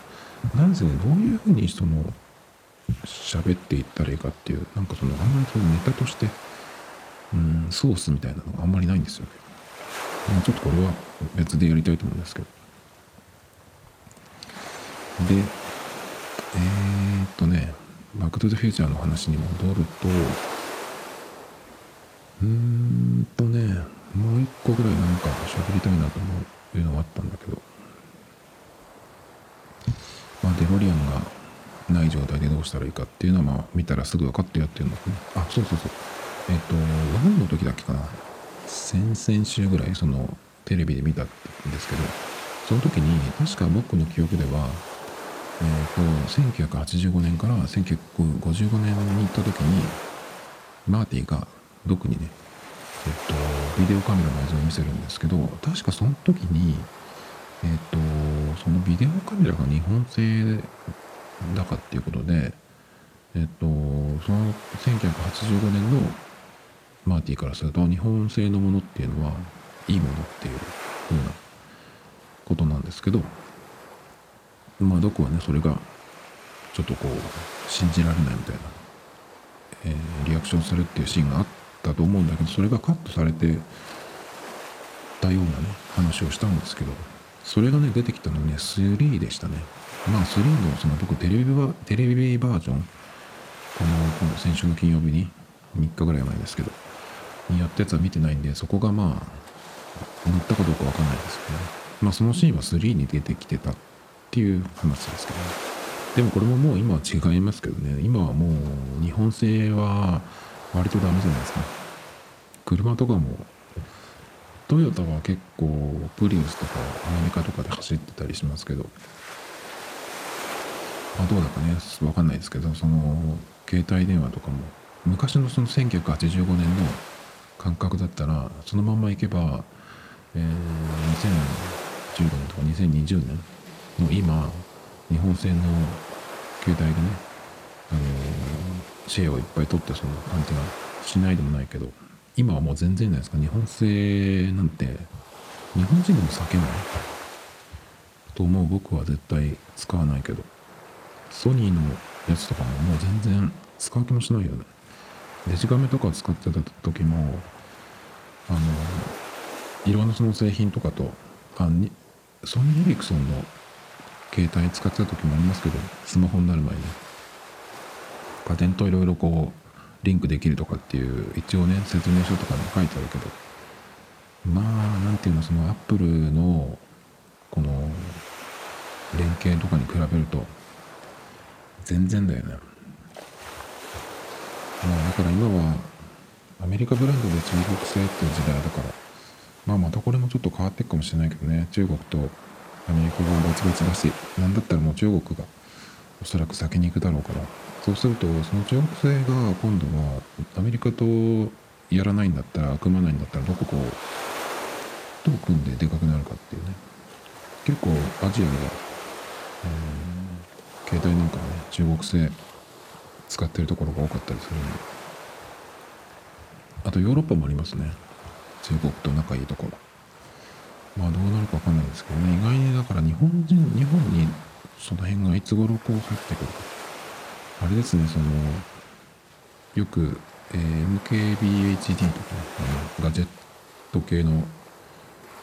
なんせ、どういうふうにその、喋っていったらいいかっていう、なんかその、あんまりそのネタとして、うん、ソースみたいなのがあんまりないんですよね。まあ、ちょっとこれは別でやりたいと思うんですけど。で、えー、っとね、バックトゥザフューチャーの話に戻ると、うーんとね、もう一個ぐらいなんか喋りたいなと思ういうのがあったんだけど、まあ、デロリアンがない状態でどうしたらいいかっていうのは、まあ、見たらすぐ分かってやってるのかな。あ、そうそうそう。えっ、と、何の時だっけかな。先々週ぐらい、その、テレビで見たんですけど、その時に、確か僕の記憶では、えっ、ー、と、1985年から1955年に行った時に、マーティが特にね、えっと、ビデオカメラの映像を見せるんですけど、確かその時に、えっと、そのビデオカメラが日本製だかっていうことで、えっと、その1985年のマーティからすると、日本製のものっていうのはいいものっていうふうなことなんですけど、まあ、どこはね、それがちょっとこう、信じられないみたいな、えー、リアクションするっていうシーンがあったと思うんだけどそれがカットされてたようなね話をしたんですけどそれがね出てきたのね3でしたね。まあ3のその僕テレビバテレビバージョンこの今度先週の金曜日に3日ぐらい前ですけどにやったやつは見てないんでそこがまあ乗ったかどうかわかんないですけどね。まあそのシーンは3に出てきてたっていう話ですけどね。でもこれももう今は違いますけどね。今はもう日本製は割とダメじゃないですか。車とかもトヨタは結構プリウスとかアメリカとかで走ってたりしますけど。まあどうだかね分かんないですけどその携帯電話とかも。昔のその1985年の感覚だったらそのまんま行けば、えー、2015年とか2020年の今日本製の携帯でね、あのー、シェアをいっぱい取ってその感じがしないでもないけど今はもう全然ないですか。日本製なんて日本人でも避けない。と思う僕は絶対使わないけどソニーのやつとかももう全然使う気もしないよね。デジカメとかを使ってた時もあのいろんなその製品とかとあにソニー・エリクソンの携帯使ってた時もありますけどスマホになる前に。パテントいろいろこうリンクできるとかっていう一応ね説明書とかにも書いてあるけどまあなんていうのそのアップルのこの連携とかに比べると全然だよね。まあだから今はアメリカブランドで中国製っていう時代だからまあまたこれもちょっと変わっていくかもしれないけどね。中国とアメリカがバチバチだしなんだったらもう中国がおそらく先に行くだろうから。そうするとその中国製が今度はアメリカとやらないんだったら組まないんだったらどここうどう組んででかくなるかっていうね。結構アジアでは、えー、携帯なんかはね中国製使ってるところが多かったりするんで。あとヨーロッパもありますね。中国と仲いいところ。まあどうなるかわかんないですけどね。意外にだから日本人日本にその辺がいつ頃こう入ってくるか。あれですねそのよく、えー、MKBHD とか、ね、ガジェット系の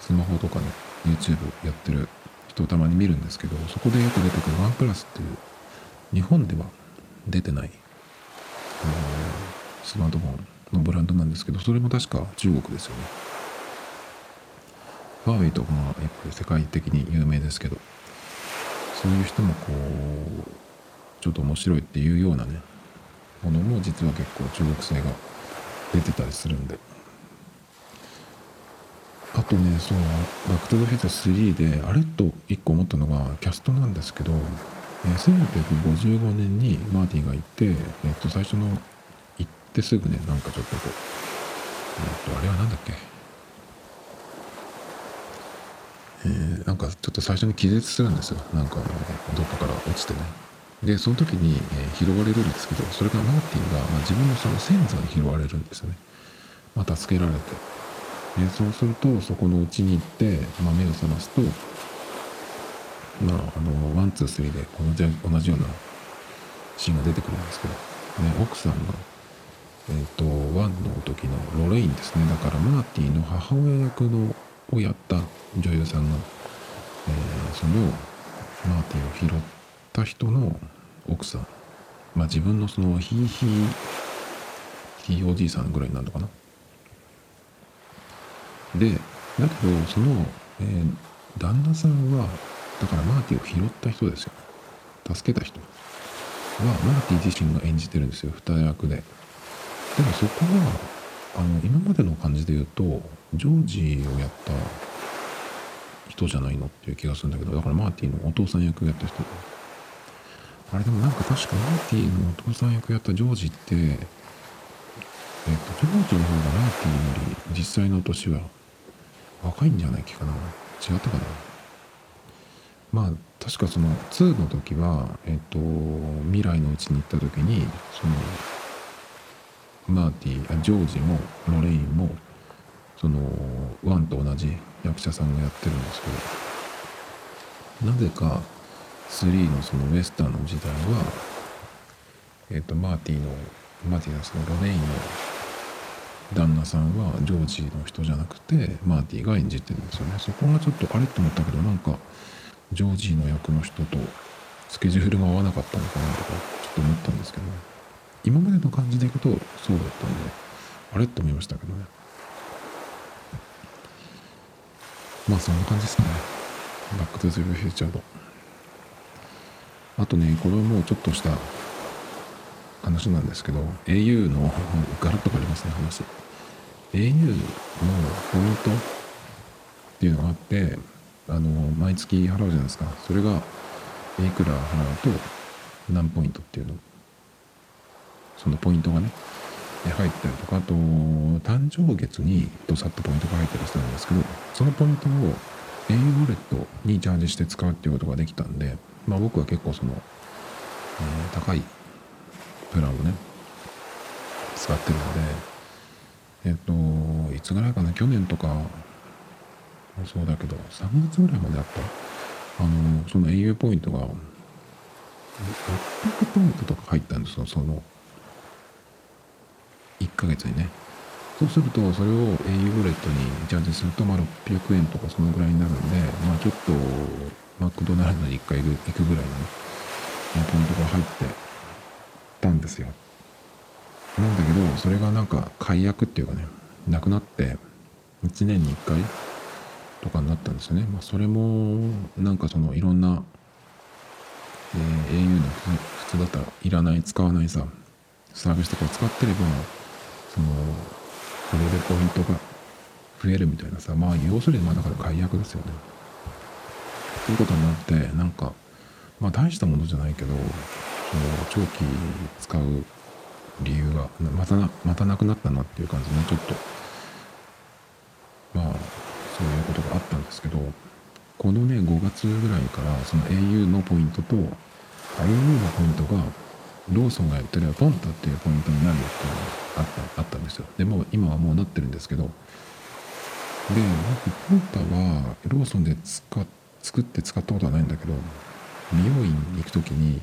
スマホとかね YouTube やってる人をたまに見るんですけどそこでよく出てくるワンプラスっていう日本では出てない、あのスマートフォンのブランドなんですけどそれも確か中国ですよね。ファーウェイとかまあやっぱり世界的に有名ですけどそういう人もこうちょっと面白いっていうようなねものも実は結構中国製が出てたりするんで。あとねそう「バック・トゥ・ザ・フューチャー3」であれと1個思ったのがキャストなんですけど、え、1955年にマーティンが行って、えっと最初の行ってすぐねなんかちょっとこう、えっとあれは何だっけ？えー、なんかちょっと最初に気絶するんですよ。なんかどっかから落ちてね。でその時に、え、拾われるんですけどそれがマーティが、まあ、自分のその先祖に拾われるんですよね。まあ助けられて。でそうするとそこのうちに行って、まあ、目を覚ますとまああの one two three で同じ同じようなシーンが出てくるんですけど、ね、奥さんがえっ、ー、と one の時のロレインですね。だからマーティの母親役のをやった女優さんが、えー、そのマーティを拾った人の奥さん。まあ自分のそのひいひいひいおじいさんぐらいになるのかな。でだけどその、えー、旦那さんはだからマーティを拾った人ですよ。助けた人。はマーティ自身が演じてるんですよ。二役で。でもそこはあの今までの感じで言うとジョージをやった人じゃないのっていう気がするんだけどだからマーティのお父さん役をやった人。あれでもなんか確かマーティのお父さん役やったジョージってえっ、とジョージの方がマーティより実際の年は若いんじゃないっけかな。違ったかな。まあ確かその2の時はえっ、と未来のうちに行った時にそのマーティあジョージもロレインもその1と同じ役者さんがやってるんですけどなぜか3のそのウェスタンの時代はえっ、とマーティのマーティのそのロレインの旦那さんはジョージの人じゃなくてマーティが演じてるんですよね。そこがちょっとあれと思ったけどなんかジョージの役の人とスケジュールが合わなかったのかなとかちょっと思ったんですけど、ね、今までの感じでいくとそうだったんであれって思いましたけどね。まあそんな感じですかね。バックトゥザフューチャーとあとねこれはもうちょっとした話なんですけど au のガラッと変わりますね話。au のポイントっていうのがあってあの毎月払うじゃないですか。それがいくら払うと何ポイントっていうの。そのポイントがね入ったりとかあと誕生月にドサッとポイントが入ったりしたんですけどそのポイントを au ウォレットにチャージして使うっていうことができたんで、まあ、僕は結構その、えー、高いプランをね使ってるのでえっといつぐらいかな去年とかそうだけど3月ぐらいまであった？あのその au ポイントが600ポイントとか入ったんですよその1ヶ月にね。そうするとそれを au ウォレットにチャージするとまあ600円とかそのぐらいになるんでまあちょっとマクドナルドに1回行くぐらいのねポイントが入ってたんですよ。なんだけどそれがなんか解約っていうかねなくなって1年に1回とかになったんですよね、まあ、それもなんかそのいろんな、えー、au の普通だったらいらない使わないさサービスとかを使ってればそのこれでポイントが増えるみたいなさまあ要するにまあだから解約ですよね。ということになってなんかまあ大したものじゃないけどその長期使う理由がまたなまたなくなったなっていう感じでちょっとどこのね5月ぐらいからその au のポイントと au のポイントがローソンがやってるポンタっていうポイントになるっていうのがあったあったんですよ。でも今はもうなってるんですけど。で僕ポンタはローソンで使作って使ったことはないんだけど美容院に行く時に、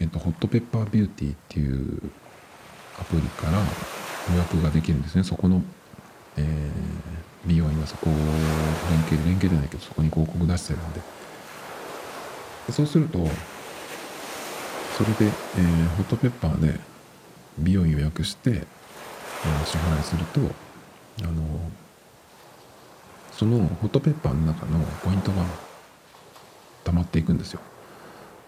えっと、ホットペッパービューティーっていうアプリから予約ができるんですね。そこの、えー、美容院はそこを連携連携じゃないけどそこに広告出してるんで。そうするとそれで、えー、ホットペッパーで美容院予約して、えー、支払いするとあのそのホットペッパーの中のポイントが溜まっていくんですよ。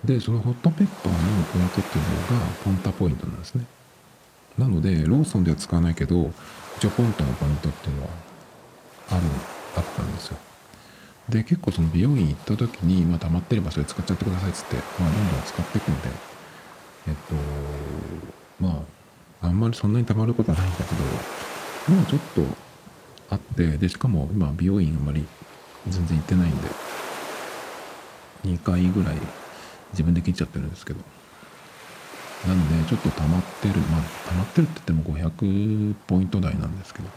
でそのホットペッパーのポイントっていうのがポンタポイントなんですね。なのでローソンでは使わないけど一応ポンタのポイントっていうのはあるあったんですよ。で結構その美容院行った時に、まあ、溜まってればそれ使っちゃってくださいっつって、まあ、どんどん使っていくんでえっとまああんまりそんなに溜まることはないんだけどまあちょっとあってでしかも今美容院あんまり全然行ってないんで2回ぐらい自分で切っちゃってるんですけど。なのでちょっと溜まってる。まあ溜まってるって言っても500ポイント台なんですけど。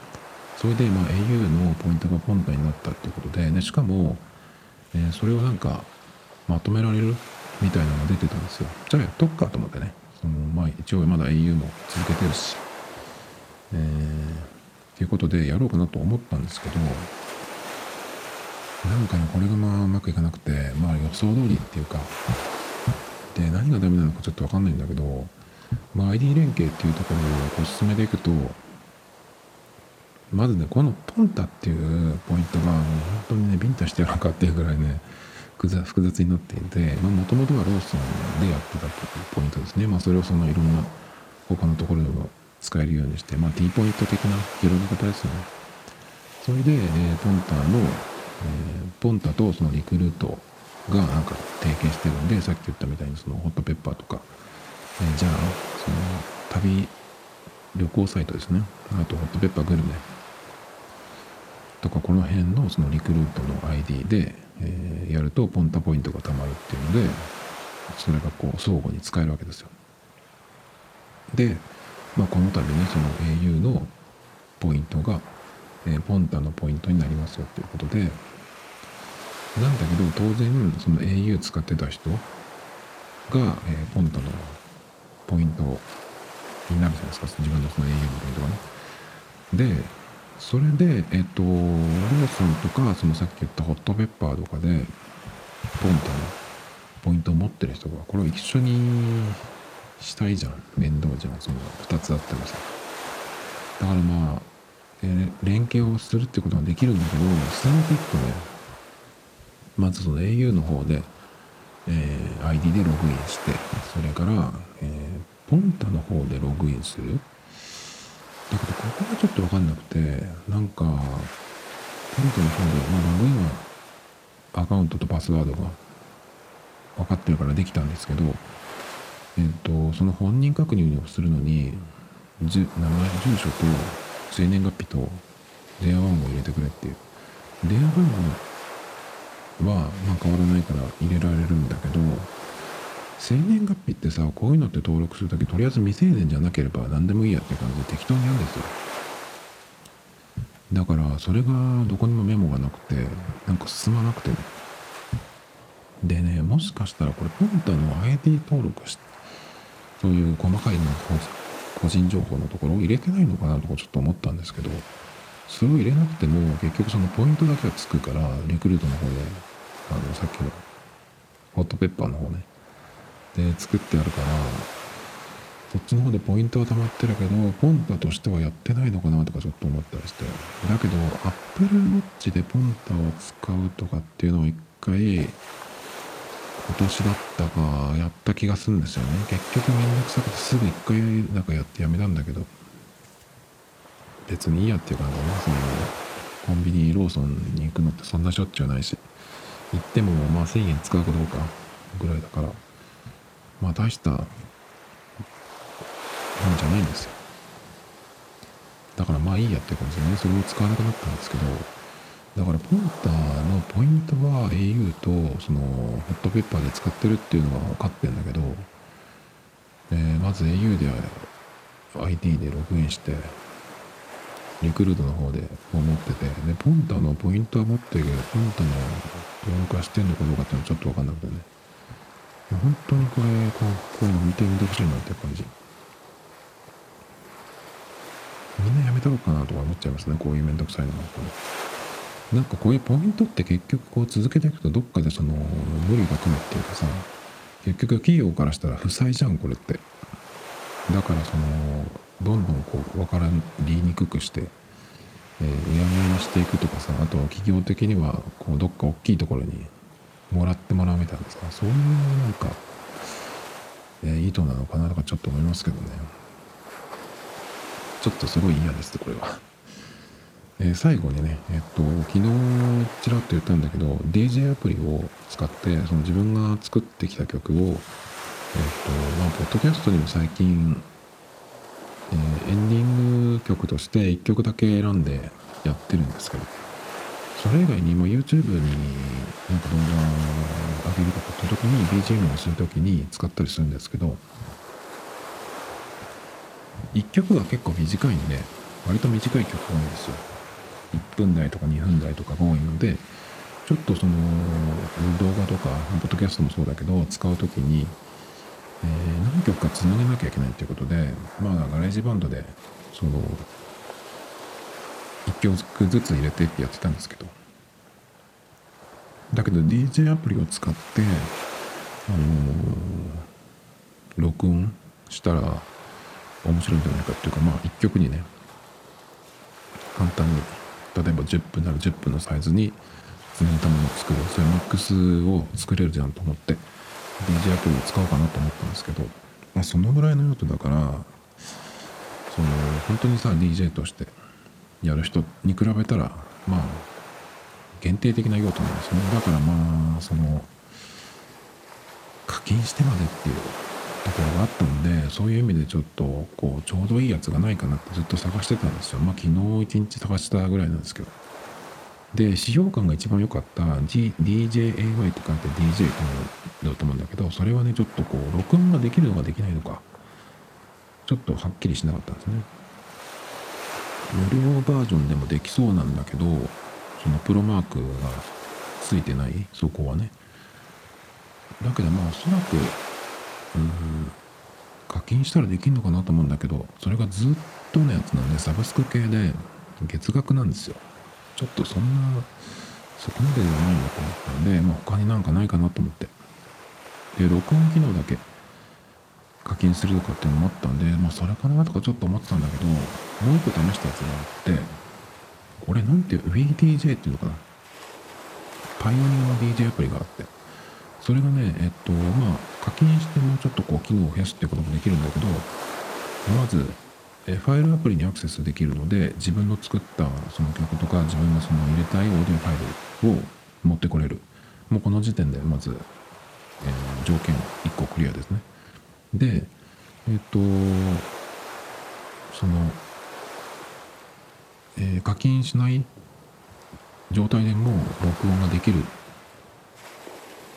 それでまあ au のポイントがポンタになったっていうことででしかも、えー、それをなんかまとめられる？みたいなのが出てたんですよ。じゃあやっとくかと思ってね。そのまあ一応まだ au も続けてるし。えー、っていうことでやろうかなと思ったんですけどなんかねこれがまあうまくいかなくてまあ予想通りっていうかで何がダメなのかちょっと分かんないんだけど、まあ、ID 連携っていうところをお進めていくとまずねこのポンタっていうポイントがもう本当にねビンタしてやろうかっていうぐらいね複雑になっていてもともとはローソンでやってたというポイントですね。まあそれをそのいろんな他のところでも使えるようにして、まあ、T ポイント的な広げ方ですよね。それで、えー、ポンタの、えー、ポンタとそのリクルートがなんか提携してるんでさっき言ったみたいにそのホットペッパーとか、えー、じゃあその旅旅行サイトですね。あとホットペッパーグルメとかこの辺のそのリクルートの ID で、えー、やるとポンタポイントがたまるっていうのでそれがこう相互に使えるわけですよ。で、まあ、この度ねその au のポイントが、えー、ポンタのポイントになりますよっていうことでなんだけど当然その au 使ってた人が、えー、ポンタのポイントになるじゃないですか自分のその au のポイントがね。でそれでえっ、ー、とローソンとかそのさっき言ったホットペッパーとかでポンタのポイントを持ってる人がこれを一緒にしたいじゃん。面倒じゃん。その2つあってもさ。だからまあ、えー、連携をするってことができるんだけど進めていくとねまずその au の方で、えー、ID でログインして、それから、えー、ポンタの方でログインする。だけど、ここがちょっとわかんなくて、なんか、ポンタの方で、まあ、ログインはアカウントとパスワードが分かってるからできたんですけど、えっ、ー、と、その本人確認をするのに、名前、住所と生年月日と電話番号を入れてくれっていう。電話番号は、まあ、変わらないから入れられるんだけど生年月日ってさこういうのって登録する時とりあえず未成年じゃなければ何でもいいやって感じで適当にやるんですよ。だからそれがどこにもメモがなくてなんか進まなくて。ねでねもしかしたらこれポンタの ID 登録しそういう細かいの個人情報のところを入れてないのかなとかちょっと思ったんですけどそれを入れなくても結局そのポイントだけはつくからリクルートの方であのさっきのホットペッパーの方ね。で作ってあるからそっちの方でポイントは溜まってるけどポンタとしてはやってないのかなとかちょっと思ったりして。だけどアップルウォッチでポンタを使うとかっていうのを一回今年だったかやった気がするんですよね。結局めんどくさくてすぐ一回なんかやってやめたんだけど。別にいいやっていう感じでねそのコンビニローソンに行くのってそんなしょっちゅうないし。行ってもまあ1000円使うかどうかぐらいだから。まあ大したもんじゃないんですよ。だからまあいいやっていう感じでね。それを使わなくなったんですけど。だからポンターのポイントは au とそのホットペッパーで使ってるっていうのは分かってんだけど、えーまず au で ID でログインしてリクルートの方で持っててでポンタのポイントは持ってるけどポンタの登録はしてんのかどうかっていうのはちょっと分かんなくてね。本当にこれこうこういうの見てみてほしいなって感じ。みんなやめたろうかなとか思っちゃいますねこういうめんどくさいのがなんかこういうポイントって結局こう続けていくとどっかでその無理が来るっていうかさ結局企業からしたら負債じゃんこれって。だからそのどんどんこう分からりにくくして、えー、うやむやにしていくとかさあとは企業的にはこうどっか大きいところにもらってもらうみたいなさそういうなんか、えー意図なのかなとかちょっと思いますけどねちょっとすごい嫌ですねこれは。えー最後にね、えっと、昨日ちらっと言ったんだけど DJ アプリを使ってその自分が作ってきた曲を、えっとまあ、ポッドキャストにも最近、えーエンディング曲として1曲だけ選んでやってるんですけどそれ以外にも YouTube になんか動画上げるとかって時に BGM をする時に使ったりするんですけど1曲が結構短いんで割と短い曲が多いんですよ。1分台とか2分台とかが多いのでちょっとその動画とかポッドキャストもそうだけど使う時に、えー何曲かつなげなきゃいけないということでまあガレージバンドでその1曲ずつ入れてってやってたんですけど。だけど DJ アプリを使ってあのー録音したら面白いんじゃないかっていうかまあ1曲にね簡単に例えば10分なら10分のサイズにつなげたものを作るそう。いうミックスを作れるじゃんと思って。DJ アプリを使おうかなと思ったんですけど、まあ、そのぐらいの用途だからその本当にさ DJ としてやる人に比べたらまあ限定的な用途なんですね。だからまあその課金してまでっていうところがあったのでそういう意味でちょっとこうちょうどいいやつがないかなってずっと探してたんですよ。まあ昨日一日探したぐらいなんですけど。で使用感が一番良かった G DJAY って書いて DJ だと思うんだけどそれはねちょっとこう録音ができるのかできないのかちょっとはっきりしなかったんですね。無料バージョンでもできそうなんだけどそのプロマークがついてないそこはね。だけどまあおそらくうん課金したらできるのかなと思うんだけどそれがずっとのやつなんでサブスク系で月額なんですよ。ちょっとそんなそこまでではないなと思ったんで、まあ、他になんかないかなと思って。で録音機能だけ課金するとかっていうのもあったんで、まあ、それかなとかちょっと思ってたんだけどもう一個試したやつがあってこれなんていう WeDJ っていうのかな。パイオニアの DJ アプリがあって。それがねえっとまあ課金してもうちょっとこう機能を増やすっていうこともできるんだけどまずえファイルアプリにアクセスできるので自分の作ったその曲とか自分のその入れたいオーディオファイルを持ってこれる。もうこの時点でまず、えー条件1個クリアですね。でえっとその、えー課金しない状態でも録音ができるっ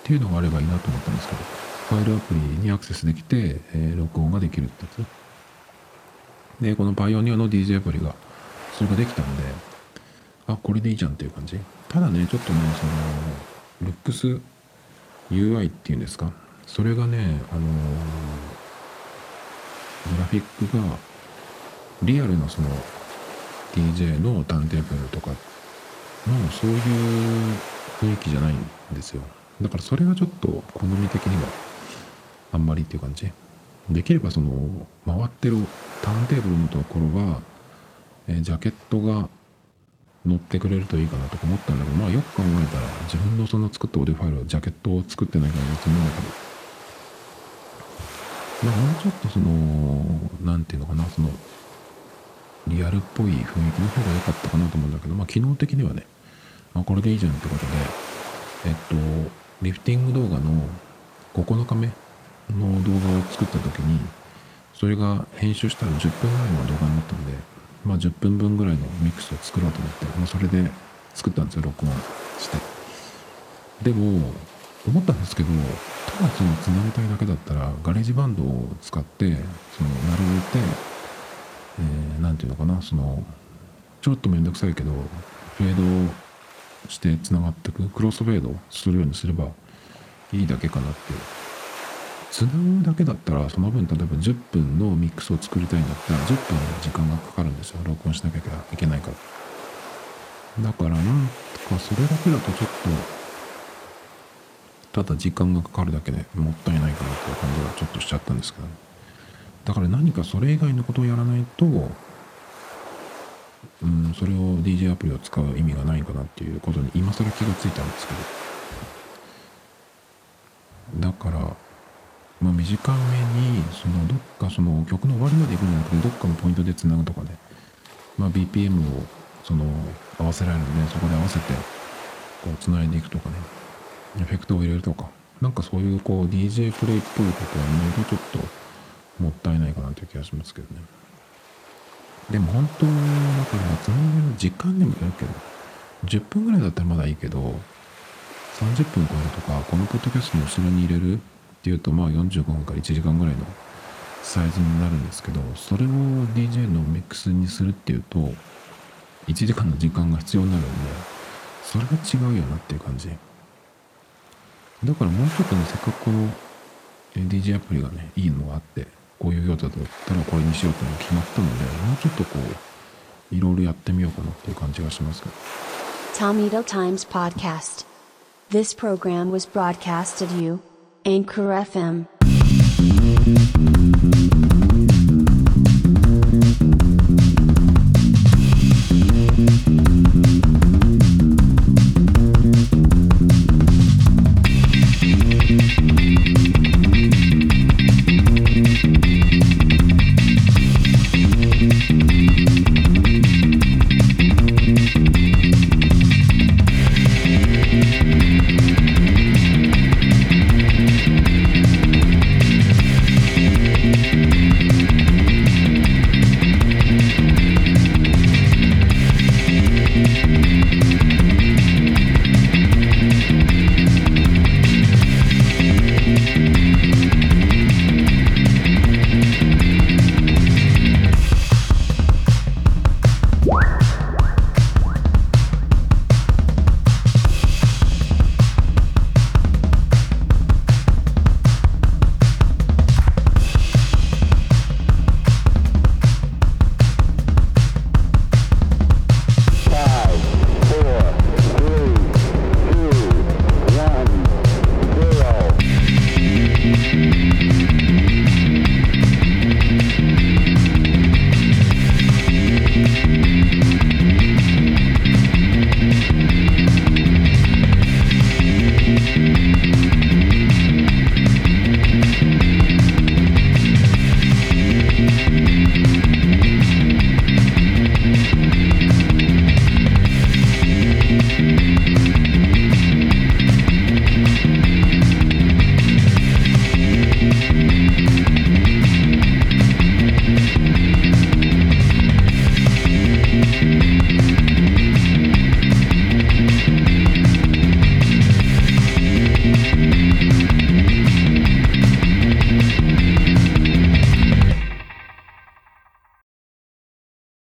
ていうのがあればいいなと思ったんですけどファイルアプリにアクセスできて、えー録音ができるってやつでこのパイオニアの DJ アプリがそれができたんであこれでいいじゃんっていう感じ。ただねちょっとねそのルックス UI っていうんですか？それがねあのグラフィックがリアルなその DJ のターンテーブルとかのそういう雰囲気じゃないんですよ。だからそれがちょっと好み的にはあんまりっていう感じ。できればその回ってるターンテーブルのところは、えジャケットが乗ってくれるといいかなとか思ったんだけどまあよく考えたら自分のその作ったオーディオファイルはジャケットを作ってないから別にいいんだけどまあもうちょっとそのなんていうのかなそのリアルっぽい雰囲気の方が良かったかなと思うんだけどまあ機能的にはねあこれでいいじゃんってことでえっとリフティング動画の9日目の動画を作った時にそれが編集したら10分ぐらいの動画になったのでまあ10分分ぐらいのミックスを作ろうと思って、まあ、それで作ったんですよ録音して。でも思ったんですけどただそのつなげたいだけだったらガレージバンドを使ってその並べてえー、て言うのかなそのちょっと面倒くさいけどフェードしてつながっていくクロスフェードするようにすればいいだけかなってつなぐだけだったらその分例えば10分のミックスを作りたいんだったら10分時間がかかるんですよ。録音しなきゃいけないから。だからなんとかそれだけだとちょっとただ時間がかかるだけでもったいないかなっていう感じがちょっとしちゃったんですけど。ねだから何かそれ以外のことをやらないとうんそれを DJ アプリを使う意味がないかなっていうことに今更気がついたんですけど。だからまあ短めにそのどっかその曲の終わりまで行くんじゃなくてどっかのポイントでつなぐとかね。まあ BPM をその合わせられるのでそこで合わせてこうつないでいくとかね。エフェクトを入れるとか。なんかそういうこう DJ プレイっぽいことをやらないとちょっともったいないかなという気がしますけどね。でも本当だからつなげる時間でもよるけど10分ぐらいだったらまだいいけど30分超えるとかこのポッドキャストの後ろに入れるっていうとまあ45分から1時間ぐらいのサイズになるんですけどそれを DJ のミックスにするっていうと1時間の時間が必要になるんでそれが違うよなっていう感じ。だからもうちょっとねせっかくこの DJ アプリがねいいのがあってこういう用途だったらこれにしようっていうのが決まったのでもうちょっとこういろいろやってみようかなっていう感じがします。けど Tomito Times Podcast. This program was broadcasted you Anchor FM.